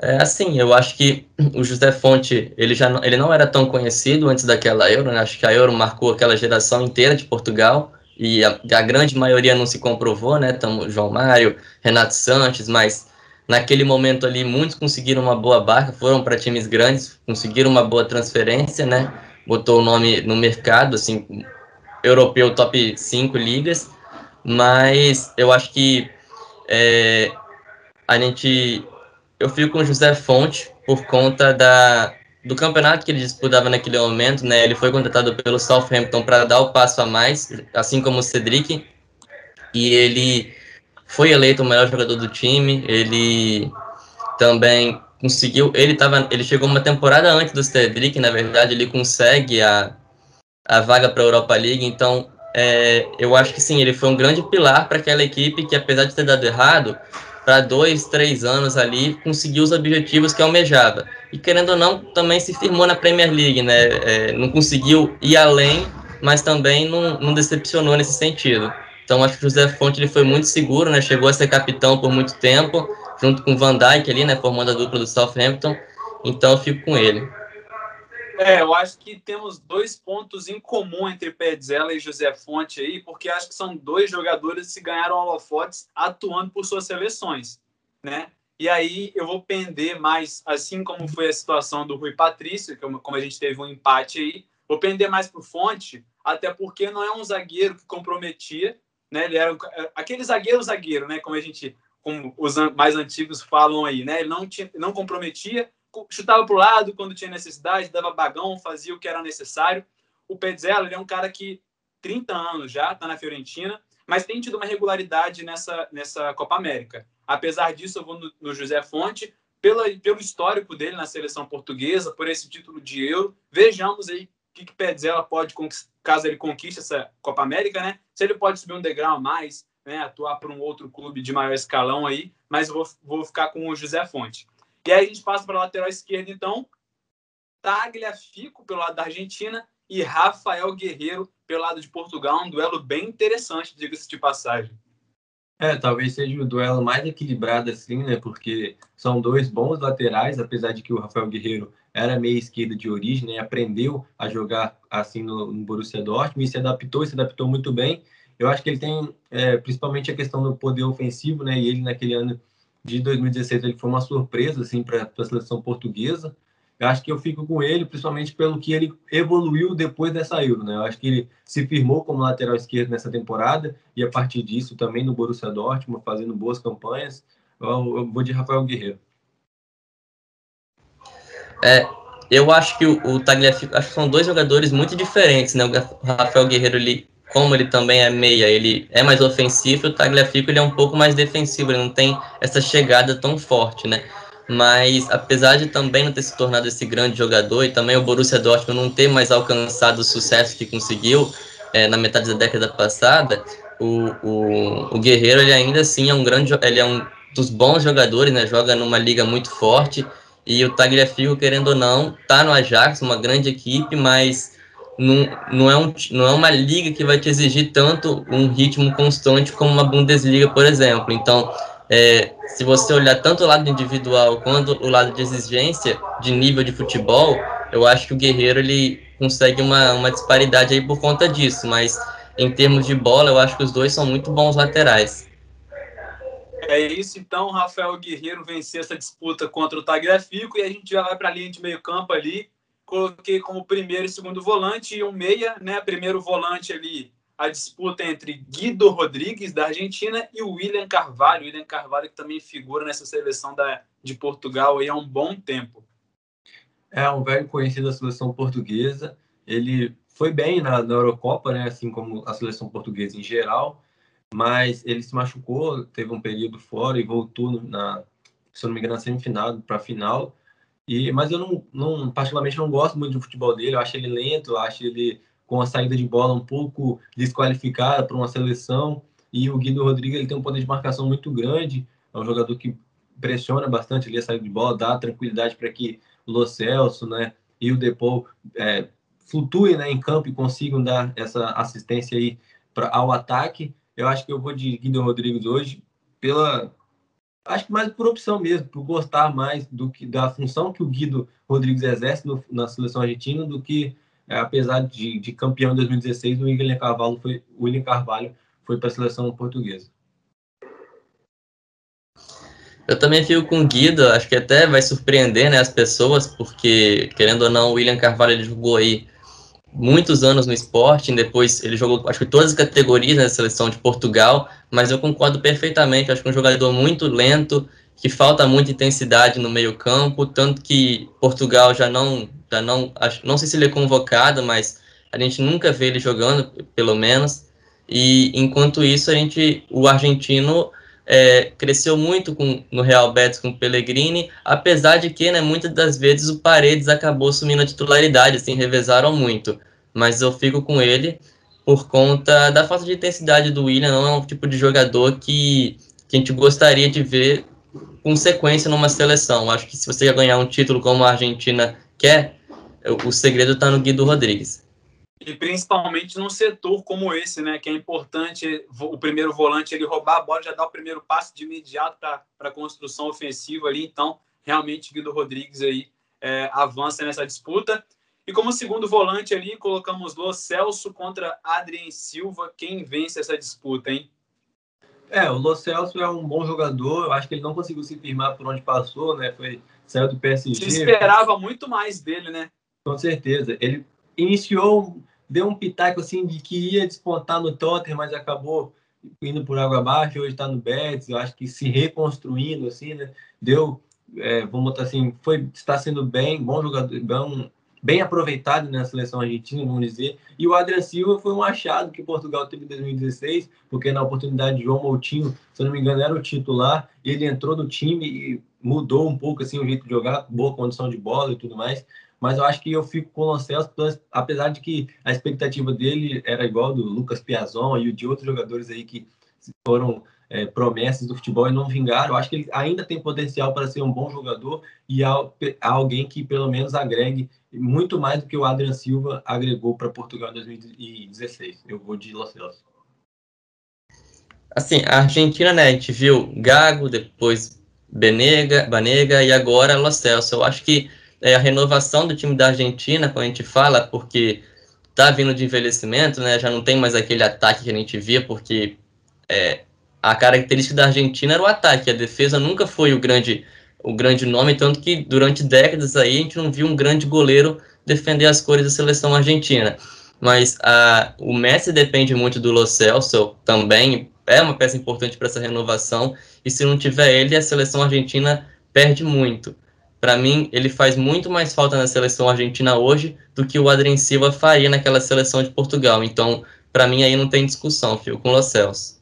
É assim, eu acho que o José Fonte, ele já não, ele não era tão conhecido antes daquela Euro, né? Acho que a Euro marcou aquela geração inteira de Portugal e a, a grande maioria não se comprovou, né? Tamo João Mário, Renato Sanches, mas Naquele momento ali, muitos conseguiram uma boa barca, foram para times grandes, conseguiram uma boa transferência, né? Botou o nome no mercado, assim, europeu top 5 ligas, mas eu acho que é, a gente. Eu fico com o José Fonte por conta da, do campeonato que ele disputava naquele momento, né? Ele foi contratado pelo Southampton para dar o passo a mais, assim como o Cedric, e ele foi eleito o melhor jogador do time. Ele também conseguiu, ele tava, ele chegou uma temporada antes do Cedric, na verdade, ele consegue a, a vaga para a Europa League, então é, eu acho que sim, ele foi um grande pilar para aquela equipe que, apesar de ter dado errado, para dois, três anos ali, conseguiu os objetivos que almejava. E querendo ou não, também se firmou na Premier League, né? É, não conseguiu ir além, mas também não, não decepcionou nesse sentido. Então acho que o José Fonte ele foi muito seguro, né? Chegou a ser capitão por muito tempo, junto com Van Dijk ali, né? Formando a dupla do Southampton. Então eu fico com ele. É, eu acho que temos dois pontos em comum entre Pedzela e José Fonte aí, porque acho que são dois jogadores que ganharam holofotes atuando por suas seleções, né? E aí eu vou pender mais, assim como foi a situação do Rui Patrício, como a gente teve um empate aí, vou pender mais para o Fonte, até porque não é um zagueiro que comprometia, né? Ele era aquele zagueiro zagueiro, né? Como a gente, como os mais antigos falam aí, né? Ele não tinha, não comprometia, chutava para o lado quando tinha necessidade, dava bagão, fazia o que era necessário. O Pezzella, ele é um cara que 30 anos já está na Fiorentina, mas tem tido uma regularidade nessa, nessa Copa América. Apesar disso, eu vou no, no José Fonte, pela, pelo histórico dele na seleção portuguesa, por esse título de Euro. Vejamos aí o que, que Pezzella pode, caso ele conquiste essa Copa América, né? Se ele pode subir um degrau a mais, né? atuar para um outro clube de maior escalão aí, mas vou, vou ficar com o José Fonte. E aí a gente passa para a lateral esquerda, então. Tagliafico pelo lado da Argentina e Rafael Guerreiro pelo lado de Portugal. Um duelo bem interessante, diga-se de passagem. É, talvez seja o duelo mais equilibrado assim, né? Porque são dois bons laterais, apesar de que o Rafael Guerreiro era meia esquerda de origem, né? Aprendeu a jogar assim no, no Borussia Dortmund e se adaptou, e se adaptou muito bem. Eu acho que ele tem, é, principalmente a questão do poder ofensivo, né? E ele naquele ano de 2016 ele foi uma surpresa assim para a seleção portuguesa. Eu acho que eu fico com ele, principalmente pelo que ele evoluiu depois dessa Euro, né? Eu acho que ele se firmou como lateral esquerdo nessa temporada e a partir disso também no Borussia Dortmund fazendo boas campanhas. Eu, eu vou de Rafael Guerreiro. É, eu acho que o, o Tagliafico, acho que são dois jogadores muito diferentes, né? O Rafael Guerreiro ele como ele também é meia, ele é mais ofensivo, o Tagliafico ele é um pouco mais defensivo, ele não tem essa chegada tão forte, né? Mas apesar de também não ter se tornado esse grande jogador e também o Borussia Dortmund não ter mais alcançado o sucesso que conseguiu é, na metade da década passada, o, o, o Guerreiro ele ainda assim é um grande, ele é um dos bons jogadores, né? Joga numa liga muito forte e o Tagliafico querendo ou não tá no Ajax, uma grande equipe, mas não, não, é um, não é uma liga que vai te exigir tanto um ritmo constante como uma Bundesliga, por exemplo. Então, é, se você olhar tanto o lado individual quanto o lado de exigência de nível de futebol, eu acho que o Guerreiro ele consegue uma, uma disparidade aí por conta disso, mas em termos de bola, eu acho que os dois são muito bons laterais. É isso, então, Rafael Guerreiro vencer essa disputa contra o Tagliafico e a gente já vai para a linha de meio campo ali, coloquei como primeiro e segundo volante e um meia, né? Primeiro volante ali, a disputa entre Guido Rodrigues, da Argentina, e o William Carvalho. William Carvalho que também figura nessa seleção da, de Portugal aí há um bom tempo. É um velho conhecido da seleção portuguesa. Ele foi bem na, na Eurocopa, né? Assim como a seleção portuguesa em geral, mas ele se machucou, teve um período fora e voltou na, se eu não me engano, na semifinal para a final e, mas eu não, não, particularmente não gosto muito do futebol dele, eu acho ele lento, eu acho ele com a saída de bola um pouco desqualificada para uma seleção. E o Guido Rodrigues ele tem um poder de marcação muito grande, é um jogador que pressiona bastante ali a saída de bola, dá tranquilidade para que o Lo Celso né, e o Depou é, flutuem né, em campo e consigam dar essa assistência aí pra, ao ataque. Eu acho que eu vou de Guido Rodrigues hoje pela acho que mais por opção mesmo, por gostar mais do que da função que o Guido Rodrigues exerce no, na seleção argentina do que é, apesar de, de, campeão em 2016 o William Carvalho foi William Carvalho foi para a seleção portuguesa. Eu também fico com o Guido, acho que até vai surpreender né, as pessoas, porque, querendo ou não, o William Carvalho ele jogou aí muitos anos no esporte, depois ele jogou, acho que todas as categorias na né, seleção de Portugal, mas eu concordo perfeitamente, acho que é um jogador muito lento, que falta muita intensidade no meio campo, tanto que Portugal já não, já não, não sei se ele é convocado, mas a gente nunca vê ele jogando, pelo menos, e enquanto isso a gente, o argentino é, cresceu muito com, no Real Betis com o Pellegrini, apesar de que, né, muitas das vezes o Paredes acabou assumindo a titularidade, assim, revezaram muito, mas eu fico com ele por conta da falta de intensidade do William, não é um tipo de jogador que, que a gente gostaria de ver com sequência numa seleção. Acho que se você quer ganhar um título como a Argentina quer, o segredo está no Guido Rodrigues. E principalmente num setor como esse, né? Que é importante o primeiro volante ele roubar a bola, já dar o primeiro passo de imediato para a construção ofensiva ali. Então, realmente, Guido Rodrigues aí é, avança nessa disputa. E como segundo volante ali, colocamos Lo Celso contra Adrien Silva. Quem vence essa disputa, hein? É, o Lo Celso é um bom jogador. Eu acho que ele não conseguiu se firmar por onde passou, né? Foi, saiu do PSG. Se esperava muito mais dele, né? Com certeza. Ele iniciou, deu um pitaco assim de que ia despontar no Tottenham, mas acabou indo por água abaixo. Hoje está no Betis. Eu acho que se reconstruindo, assim, né? Deu, é, vamos botar assim, foi, está sendo bem, bom jogador, bom, bem aproveitado na seleção argentina, vamos dizer. E o Adrian Silva foi um achado que Portugal teve em 2016, porque na oportunidade de João Moutinho, se eu não me engano, era o titular, ele entrou no time e mudou um pouco assim o jeito de jogar, boa condição de bola e tudo mais. Mas eu acho que eu fico com o Lancelso, apesar de que a expectativa dele era igual do Lucas Piazon e de outros jogadores aí que foram é, promessas do futebol e não vingaram. Eu acho que ele ainda tem potencial para ser um bom jogador e alguém que pelo menos agregue muito mais do que o Adrian Silva agregou para Portugal em 2016. Eu vou de Los Celso. Assim, a Argentina, né, a gente viu Gago, depois Benega, Banega e agora Los Celso. Eu acho que é, a renovação do time da Argentina, quando a gente fala, porque tá vindo de envelhecimento, né, já não tem mais aquele ataque que a gente via, porque é, a característica da Argentina era o ataque, a defesa nunca foi o grande, o grande nome, tanto que durante décadas aí a gente não viu um grande goleiro defender as cores da seleção argentina. Mas a, o Messi depende muito do Lo Celso também, é uma peça importante para essa renovação, e se não tiver ele, a seleção argentina perde muito. Para mim, ele faz muito mais falta na seleção argentina hoje do que o Adrien Silva faria naquela seleção de Portugal. Então, para mim, aí não tem discussão, fio, com o Lo Celso.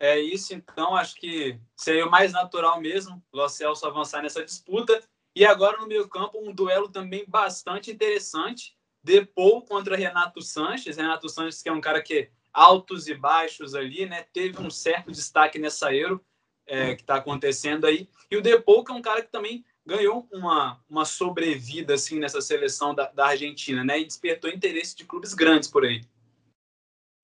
É isso, então, acho que seria o mais natural mesmo, o Celso avançar nessa disputa. E agora no meio campo, um duelo também bastante interessante. Depou contra Renato Sanches. Renato Sanches, que é um cara que altos e baixos ali, né? Teve um certo destaque nessa Euro é, que está acontecendo aí. E o Depou, que é um cara que também ganhou uma, uma sobrevida assim nessa seleção da, da Argentina, né? E despertou interesse de clubes grandes por aí.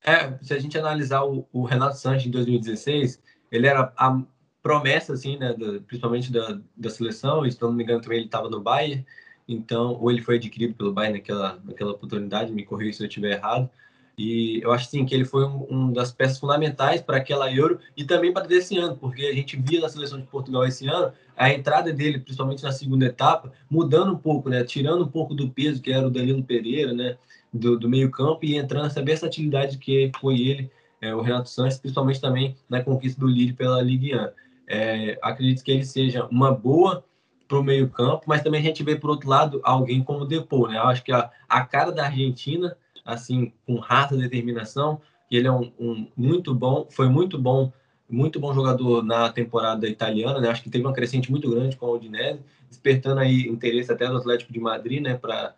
É, se a gente analisar o, o Renato Sanches em 2016, ele era a promessa, assim, né, do, principalmente da, da seleção, e se não me engano também ele estava no Bayern, então, ou ele foi adquirido pelo Bayern naquela, naquela oportunidade, me corrija se eu estiver errado, e eu acho sim que ele foi um, um, das peças fundamentais para aquela Euro e também para desse ano, porque a gente via na seleção de Portugal esse ano a entrada dele, principalmente na segunda etapa, mudando um pouco, né, tirando um pouco do peso que era o Danilo Pereira, né, do, do meio-campo e entrando essa versatilidade que foi ele, é, o Renato Sanches, principalmente também na conquista do Lille pela Ligue 1. É, acredito que ele seja uma boa para o meio-campo, mas também a gente vê, por outro lado, alguém como o Depou, né? Eu acho que a, a cara da Argentina, assim, com raça, determinação, ele é um, um, muito bom, foi muito bom, muito bom jogador na temporada italiana, né? Acho que teve uma crescente muito grande com o Udinese, despertando aí interesse até do Atlético de Madrid, né? Para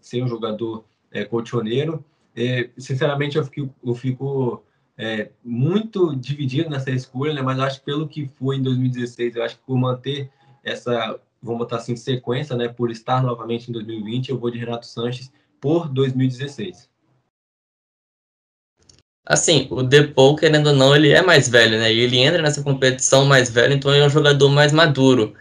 ser um jogador é, colchoneiro. É, sinceramente, eu fico, eu fico é, muito dividido nessa escolha, né? mas acho que pelo que foi em 2016, eu acho que por manter essa, vamos botar assim, sequência, né? por estar novamente em 2020, eu vou de Renato Sanches por 2016. Assim, o Depou, querendo ou não, ele é mais velho, né? E ele entra nessa competição mais velho, então ele é um jogador mais maduro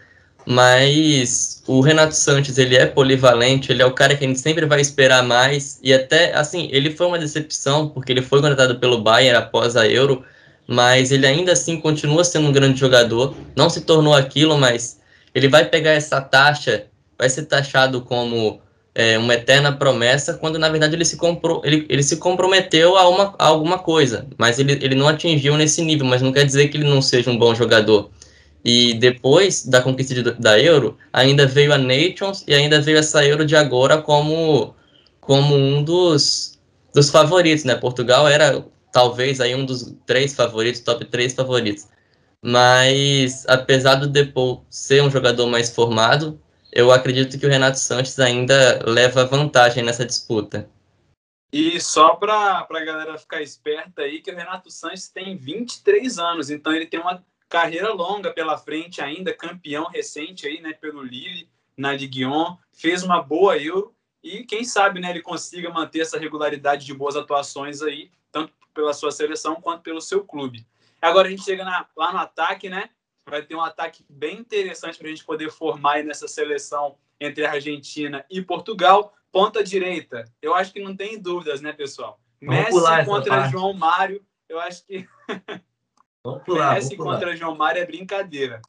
mas o Renato Sanches, ele é polivalente, ele é o cara que a gente sempre vai esperar mais, e até, assim, ele foi uma decepção, porque ele foi contratado pelo Bayern após a Euro, mas ele ainda assim continua sendo um grande jogador, não se tornou aquilo, mas ele vai pegar essa taxa, vai ser taxado como é, uma eterna promessa, quando na verdade ele se, ele, ele se comprometeu a, uma, a alguma coisa, mas ele, ele não atingiu nesse nível, mas não quer dizer que ele não seja um bom jogador. E depois da conquista de, da Euro, ainda veio a Nations e ainda veio essa Euro de agora como, como um dos, dos favoritos, né? Portugal era talvez aí um dos três favoritos, top três favoritos. Mas apesar do Depou ser um jogador mais formado, eu acredito que o Renato Sanches ainda leva vantagem nessa disputa. E só para a galera ficar esperta aí, que o Renato Sanches tem 23 anos, então ele tem uma carreira longa pela frente ainda, campeão recente aí, né, pelo Lille, na Ligue 1, fez uma boa Euro e quem sabe, né, ele consiga manter essa regularidade de boas atuações aí, tanto pela sua seleção quanto pelo seu clube. Agora a gente chega na, lá no ataque, né? Vai ter um ataque bem interessante para a gente poder formar nessa seleção entre a Argentina e Portugal. Ponta direita, eu acho que não tem dúvidas, né, pessoal? Vamos Messi contra João Mário, eu acho que. Vamos pular, Messi vamos contra João Mário é brincadeira.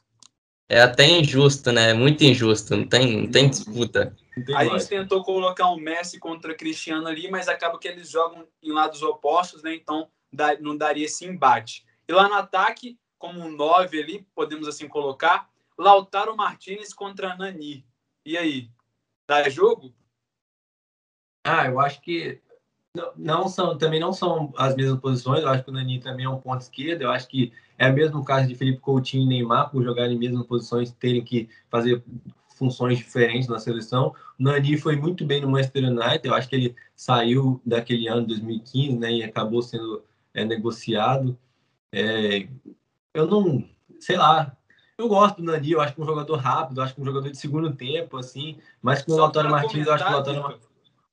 É até injusto, né? É muito injusto, não tem, não tem disputa. Não a gente tentou colocar um Messi contra Cristiano ali, mas acaba que eles jogam em lados opostos, né? Então não daria esse embate. E lá no ataque, como um 9 ali, podemos assim colocar, Lautaro Martinez contra Nani. E aí? Dá jogo? Ah, eu acho que não, são, também não são as mesmas posições. Eu acho que o Nani também é um ponto esquerdo. Eu acho que é o mesmo caso de Felipe Coutinho e Neymar, por jogarem em mesmas posições, terem que fazer funções diferentes na seleção. O Nani foi muito bem no Manchester United. Eu acho que ele saiu daquele ano 2015, né, e acabou sendo é, negociado. É, eu não, sei lá, eu gosto do Nani, eu acho que é um jogador rápido, acho que é um jogador de segundo tempo, assim, mas com o Lautaro Martins, eu acho que o Lautaro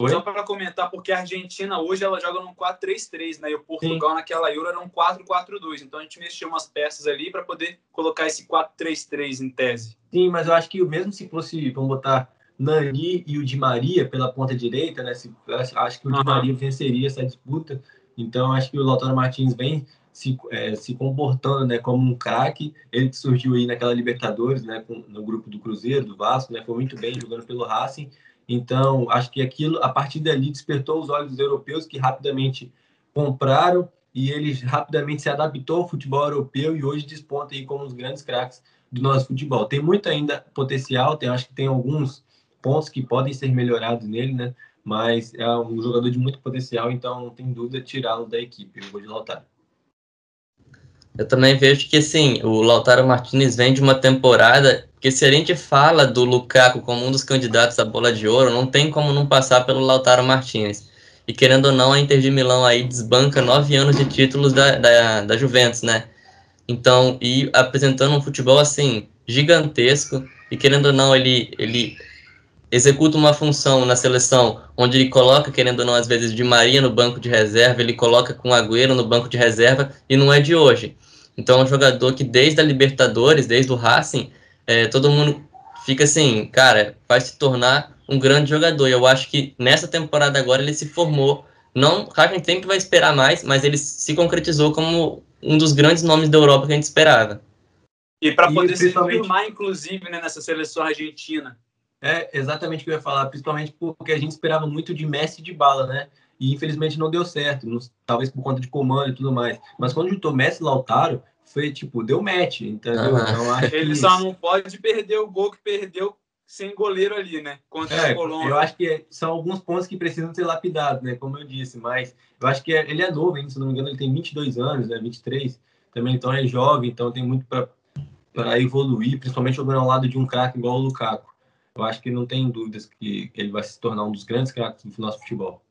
Oi? Só para comentar, porque a Argentina hoje ela joga num 4-3-3, né? E o Portugal Sim. naquela Euro era um 4-4-2. Então a gente mexeu umas peças ali para poder colocar esse 4-3-3 em tese. Sim, mas eu acho que mesmo se fosse, vamos botar Nani e o Di Maria pela ponta direita, né? Se, acho que o uhum. Di Maria venceria essa disputa. Então acho que o Lautaro Martins vem se, é, se comportando né, como um craque. Ele que surgiu aí naquela Libertadores, né, com, no grupo do Cruzeiro, do Vasco, né, foi muito bem jogando pelo Racing. Então, acho que aquilo, a partir dali, despertou os olhos dos europeus que rapidamente compraram e ele rapidamente se adaptou ao futebol europeu e hoje desponta aí como um dos grandes craques do nosso futebol. Tem muito ainda potencial, tem, acho que tem alguns pontos que podem ser melhorados nele, né? Mas é um jogador de muito potencial, então não tem dúvida tirá-lo da equipe. Vou de Lautaro. Eu também vejo que assim, o Lautaro Martinez vem de uma temporada que se a gente fala do Lukaku como um dos candidatos à bola de ouro, não tem como não passar pelo Lautaro Martinez. E querendo ou não, a Inter de Milão aí desbanca nove anos de títulos da, da, da Juventus, né? Então, e apresentando um futebol assim, gigantesco, e querendo ou não, ele, ele executa uma função na seleção onde ele coloca, querendo ou não, às vezes, de Maria no banco de reserva, ele coloca com Agüero no banco de reserva, e não é de hoje. Então, é um jogador que desde a Libertadores, desde o Racing, é, todo mundo fica assim, cara, vai se tornar um grande jogador. E eu acho que nessa temporada agora ele se formou. Não, gente sempre vai esperar mais, mas ele se concretizou como um dos grandes nomes da Europa que a gente esperava. E para poder se firmar, inclusive, né, nessa seleção argentina. É exatamente o que eu ia falar, principalmente porque a gente esperava muito de Messi de bala, né? E infelizmente não deu certo, talvez por conta de comando e tudo mais. Mas quando juntou Messi e Lautaro, foi tipo, deu match, entendeu? Uhum. Então, acho Ele só não pode perder o gol que perdeu sem goleiro ali, né? Contra é, a Colômbia. Eu acho que são alguns pontos que precisam ser lapidados, né? Como eu disse, mas eu acho que ele é novo ainda, se não me engano, ele tem 22 anos, né? 23 também, então é jovem, então tem muito para evoluir, principalmente jogando ao lado de um craque igual o Lukaku eu acho que não tem dúvidas que, que ele vai se tornar um dos grandes craques do nosso futebol.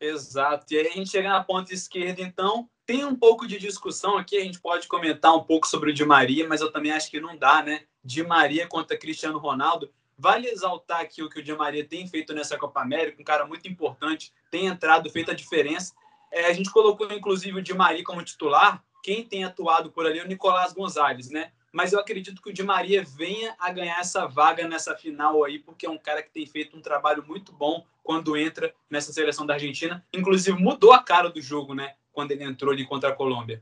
Exato. E aí a gente chega na ponta esquerda, então, tem um pouco de discussão aqui, a gente pode comentar um pouco sobre o Di Maria, mas eu também acho que não dá, né? Di Maria contra Cristiano Ronaldo. Vale exaltar aqui o que o Di Maria tem feito nessa Copa América, um cara muito importante, tem entrado, feito a diferença. É, a gente colocou, inclusive, o Di Maria como titular. Quem tem atuado por ali é o Nicolás Gonzalez, né? Mas eu acredito que o Di Maria venha a ganhar essa vaga nessa final aí, porque é um cara que tem feito um trabalho muito bom quando entra nessa seleção da Argentina. Inclusive, mudou a cara do jogo, né? Quando ele entrou ali contra a Colômbia.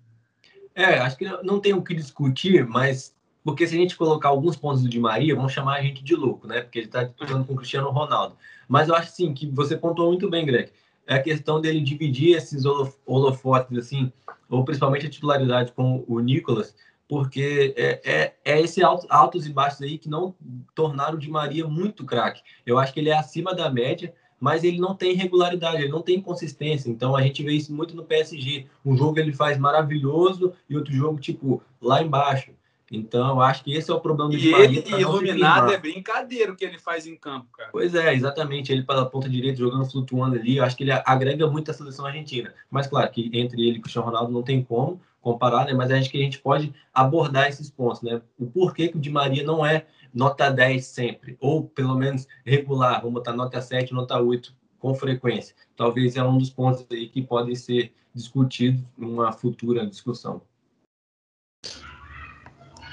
É, acho que não tem o que discutir, mas porque se a gente colocar alguns pontos do Di Maria, vão chamar a gente de louco, né? Porque ele está disputando com o Cristiano Ronaldo. Mas eu acho sim que você pontuou muito bem, Greg. É a questão dele dividir esses holofotes, assim, ou principalmente a titularidade com o Nicolas, porque é, é, é esse alto, altos e baixos aí que não tornaram o Di Maria muito craque. Eu acho que ele é acima da média, mas ele não tem regularidade, ele não tem consistência. Então a gente vê isso muito no PSG. Um jogo ele faz maravilhoso e outro jogo, tipo, lá embaixo. Então, eu acho que esse é o problema do e Di Maria. E iluminado é brincadeira o que ele faz em campo, cara. Pois é, exatamente. Ele pela ponta direita, jogando, flutuando ali. Eu acho que ele agrega muito a seleção argentina. Mas, claro, que entre ele e o Cristiano Ronaldo não tem como comparar, né? Mas acho que a gente pode abordar esses pontos, né? O porquê que o Di Maria não é nota 10 sempre, ou pelo menos regular, vamos botar nota 7, nota 8 com frequência. Talvez é um dos pontos aí que podem ser discutidos numa futura discussão.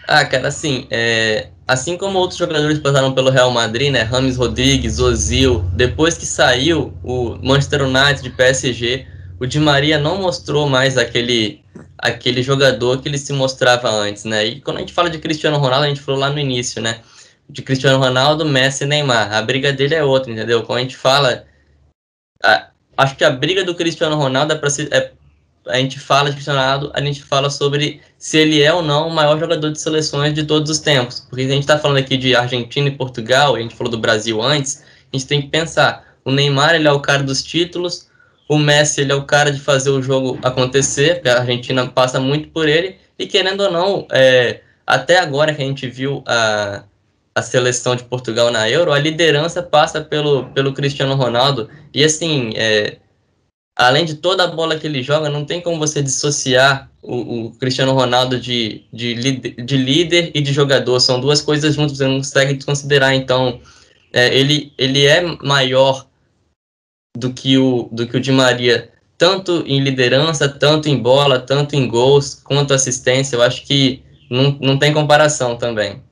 Ah, cara, assim, é... assim como outros jogadores passaram pelo Real Madrid, né, Rames Rodrigues, Ozil, depois que saiu o Manchester United de PSG, o Di Maria não mostrou mais aquele aquele jogador que ele se mostrava antes, né? E quando a gente fala de Cristiano Ronaldo, a gente falou lá no início, né? De Cristiano Ronaldo, Messi e Neymar. A briga dele é outra, entendeu? Quando a gente fala a, acho que a briga do Cristiano Ronaldo é para é, a gente fala de Cristiano Ronaldo, a gente fala sobre se ele é ou não o maior jogador de seleções de todos os tempos. Porque a gente está falando aqui de Argentina e Portugal, a gente falou do Brasil antes, a gente tem que pensar, o Neymar ele é o cara dos títulos, o Messi ele é o cara de fazer o jogo acontecer, porque a Argentina passa muito por ele, e querendo ou não, é, até agora que a gente viu a, a seleção de Portugal na Euro, a liderança passa pelo, pelo Cristiano Ronaldo, e assim, é, além de toda a bola que ele joga, não tem como você dissociar o, o Cristiano Ronaldo de, de, de, líder e de jogador. São duas coisas juntas, você não consegue desconsiderar. Então, é, ele, ele é maior do que, o, do que o Di Maria, tanto em liderança, tanto em bola, tanto em gols, quanto assistência. Eu acho que não, não tem comparação também.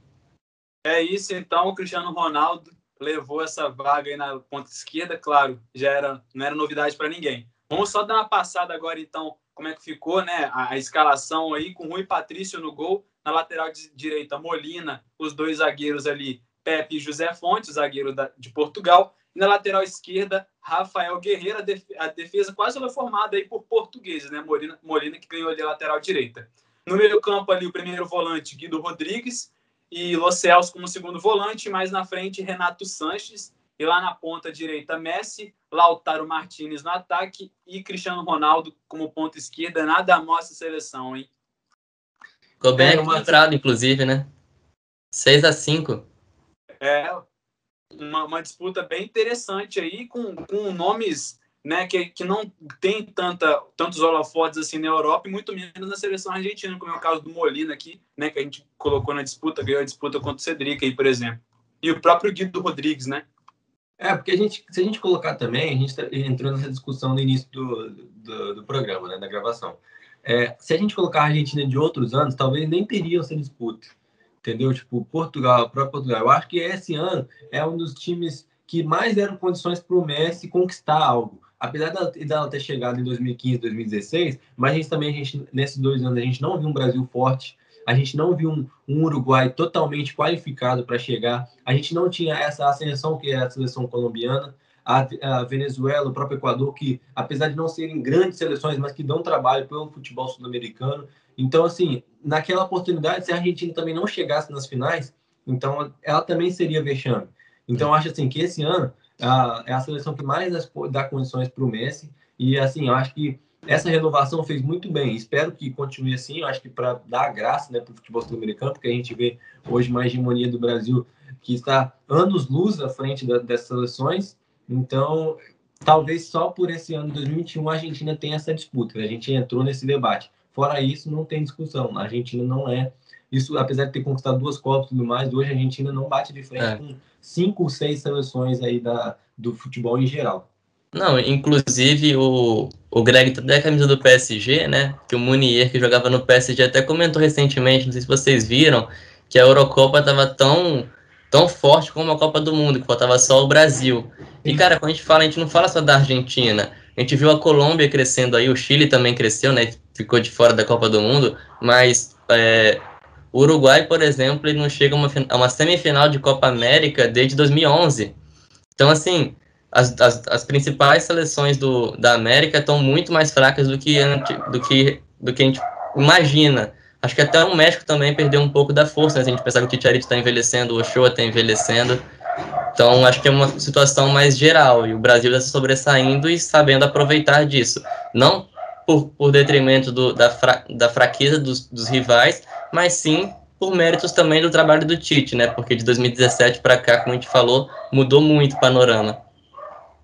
É isso, então, o Cristiano Ronaldo levou essa vaga aí na ponta esquerda, claro, já era, não era novidade para ninguém. Vamos só dar uma passada agora, então, como é que ficou né, a, a escalação aí, com Rui Patrício no gol, na lateral direita, Molina, os dois zagueiros ali, Pepe e José Fontes, zagueiro da, de Portugal, e na lateral esquerda, Rafael Guerreiro, a defesa quase foi formada aí por portugueses, né? Molina, Molina que ganhou ali a lateral direita. No meio campo ali, o primeiro volante, Guido Rodrigues, e Los Celso como segundo volante, mais na frente, Renato Sanches, e lá na ponta direita, Messi, Lautaro Martinez no ataque e Cristiano Ronaldo como ponta esquerda. Nada mostra a seleção, hein? Ficou bem é, equilibrado, inclusive, né? 6 a 5 É, uma, uma, disputa bem interessante aí, com, com nomes né, que, que não tem tanta, tantos holofotes assim na Europa e muito menos na seleção argentina, como é o caso do Molina aqui, né, que a gente colocou na disputa, ganhou a disputa contra o Cedric aí, por exemplo. E o próprio Guido Rodrigues, né? É, porque a gente, se a gente colocar também, a gente tá, entrou nessa discussão no início do, do, do programa, né, da gravação. É, se a gente colocar a Argentina de outros anos, talvez nem teriam essa disputa, entendeu? Tipo, Portugal, próprio Portugal. Eu acho que esse ano é um dos times que mais deram condições para o Messi conquistar algo. Apesar dela, ter chegado em 2015, 2016, mas a gente também, a gente, nesses dois anos, a gente não viu um Brasil forte a gente não viu um, um Uruguai totalmente qualificado para chegar, a gente não tinha essa ascensão que é a seleção colombiana, a, a, Venezuela, o próprio Equador, que apesar de não serem grandes seleções, mas que dão trabalho pelo futebol sul-americano. Então, assim, naquela oportunidade, se a Argentina também não chegasse nas finais, então ela também seria vexame. Então, acho assim que esse ano a, é a seleção que mais dá condições para o Messi. E, assim, eu acho que essa renovação fez muito bem. Espero que continue assim. Eu acho que para dar graça né, para o futebol sul-americano, porque a gente vê hoje uma hegemonia do Brasil que está anos-luz à frente da, dessas seleções. Então, talvez só por esse ano 2021 a Argentina tenha essa disputa. A gente entrou nesse debate. Fora isso, não tem discussão. A Argentina não é. Isso, apesar de ter conquistado duas Copas e tudo mais, hoje a Argentina não bate de frente é. com cinco ou seis seleções aí da, do futebol em geral. Não, inclusive o, o Greg tá até a camisa do PSG, né? Que o Munier, que jogava no PSG, até comentou recentemente, não sei se vocês viram, que a Eurocopa tava tão, tão forte como a Copa do Mundo, que faltava só o Brasil. E, cara, quando a gente fala, a gente não fala só da Argentina. A gente viu a Colômbia crescendo aí, o Chile também cresceu, né? Ficou de fora da Copa do Mundo, mas é, o Uruguai, por exemplo, ele não chega a uma, a uma semifinal de Copa América desde 2011. Então, assim, as, as, as principais seleções do, da América estão muito mais fracas do que, do, que, do que a gente imagina. Acho que até o México também perdeu um pouco da força, né? A gente pensar que o Titiarito está envelhecendo, o Ochoa está envelhecendo. Então, acho que é uma situação mais geral. E o Brasil está sobressaindo e sabendo aproveitar disso. Não por, por detrimento do, da, fra, da fraqueza dos, dos rivais, mas sim por méritos também do trabalho do Tite, né? Porque de 2017 para cá, como a gente falou, mudou muito o panorama.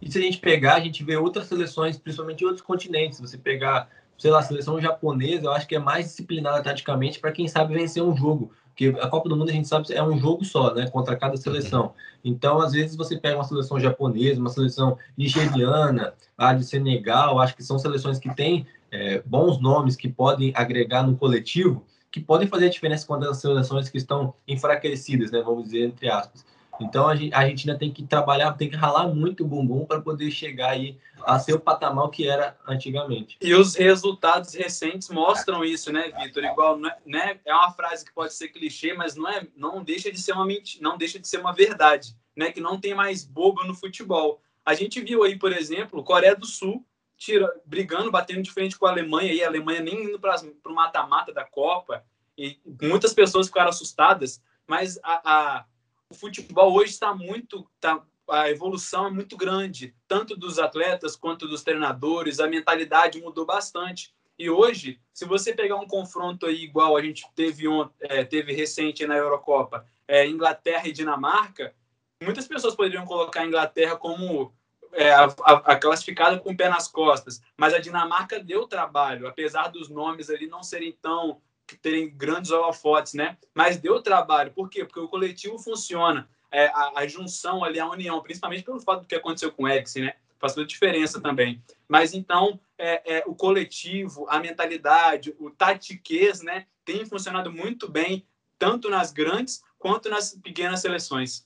E se a gente pegar, a gente vê outras seleções, principalmente em outros continentes. Você pegar, sei lá, a seleção japonesa, eu acho que é mais disciplinada taticamente para quem sabe vencer um jogo. Porque a Copa do Mundo a gente sabe é um jogo só, né? Contra cada seleção. Então, às vezes, você pega uma seleção japonesa, uma seleção nigeriana, a de Senegal, acho que são seleções que têm é, bons nomes que podem agregar no coletivo que podem fazer a diferença contra as seleções que estão enfraquecidas, né? Vamos dizer, entre aspas. Então a Argentina tem que trabalhar, tem que ralar muito o bumbum para poder chegar aí a ser o patamar que era antigamente. E os resultados recentes mostram isso, né, Vitor? Igual, né? É uma frase que pode ser clichê, mas não é, não deixa de ser uma mentira, não deixa de ser uma verdade, né? Que não tem mais bobo no futebol. A gente viu aí, por exemplo, Coreia do Sul tira, brigando, batendo de frente com a Alemanha e a Alemanha nem indo para o mata-mata da Copa. E muitas pessoas ficaram assustadas, mas a, a, o futebol hoje está muito. Tá, a evolução é muito grande, tanto dos atletas quanto dos treinadores, a mentalidade mudou bastante. E hoje, se você pegar um confronto aí igual a gente teve, é, teve recente na Eurocopa, é, Inglaterra e Dinamarca, muitas pessoas poderiam colocar a Inglaterra como é, a, a, classificada com o pé nas costas, mas a Dinamarca deu trabalho, apesar dos nomes ali não serem tão terem grandes holofotes, né? Mas deu trabalho, por quê? Porque o coletivo funciona, é, a, a, junção ali, a união, principalmente pelo fato do que aconteceu com o Eriksen, né? Faz toda a diferença também. Mas então, é, é, o coletivo, a mentalidade, o tatiquez, né? Tem funcionado muito bem, tanto nas grandes quanto nas pequenas seleções.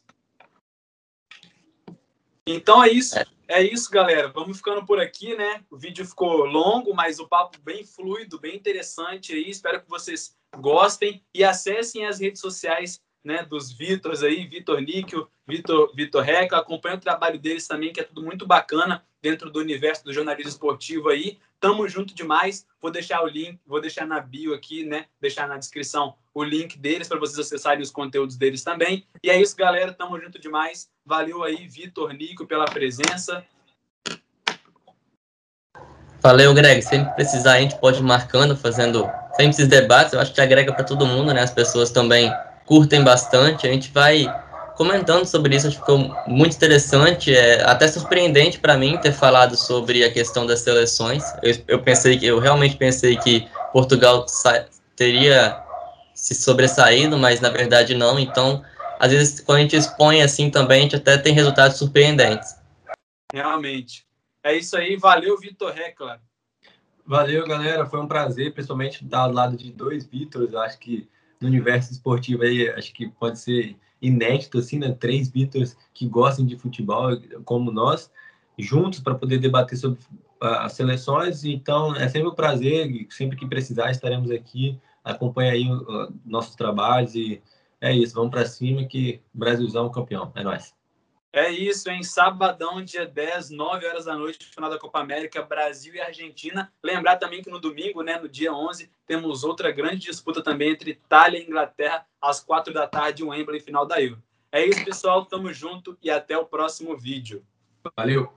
Então é isso. É isso, galera. Vamos ficando por aqui, né? O vídeo ficou longo, mas o papo bem fluido, bem interessante aí. Espero que vocês gostem e acessem as redes sociais né, dos Vitors aí, Vitor Níquel, Vitor, Vitor Reca. Acompanhe o trabalho deles também, que é tudo muito bacana dentro do universo do jornalismo esportivo aí. Tamo junto demais. Vou deixar o link, vou deixar na bio aqui, né? Deixar na descrição o link deles para vocês acessarem os conteúdos deles também. E é isso, galera. Tamo junto demais. Valeu aí, Vitor Nico, pela presença. Valeu, Greg. Sempre precisar, a gente pode ir marcando, fazendo sempre esses debates. Eu acho que agrega para todo mundo, né? As pessoas também curtem bastante. A gente vai comentando sobre isso, acho que ficou muito interessante, é até surpreendente para mim ter falado sobre a questão das seleções. Eu, eu pensei que eu realmente pensei que Portugal teria se sobressaído, mas na verdade não. Então, às vezes quando a gente expõe assim também, a gente até tem resultados surpreendentes. Realmente. É isso aí, valeu Vitor Recla. Valeu, galera, foi um prazer, principalmente estar ao lado de dois Vitors, acho que no universo esportivo aí, acho que pode ser inédito, assim, né? Três Beatles que gostam de futebol como nós, juntos para poder debater sobre uh, as seleções. Então, é sempre um prazer, sempre que precisar, estaremos aqui. Acompanhe aí uh, nossos trabalhos e é isso. Vamos para cima que o Brasilzão campeão. É nóis. É isso, em sabadão, dia 10, 9 horas da noite, final da Copa América, Brasil e Argentina. Lembrar também que no domingo, né, no dia 11, temos outra grande disputa também entre Itália e Inglaterra, às 4 da tarde, o Wembley, final da Euro. É isso, pessoal, tamo junto e até o próximo vídeo. Valeu!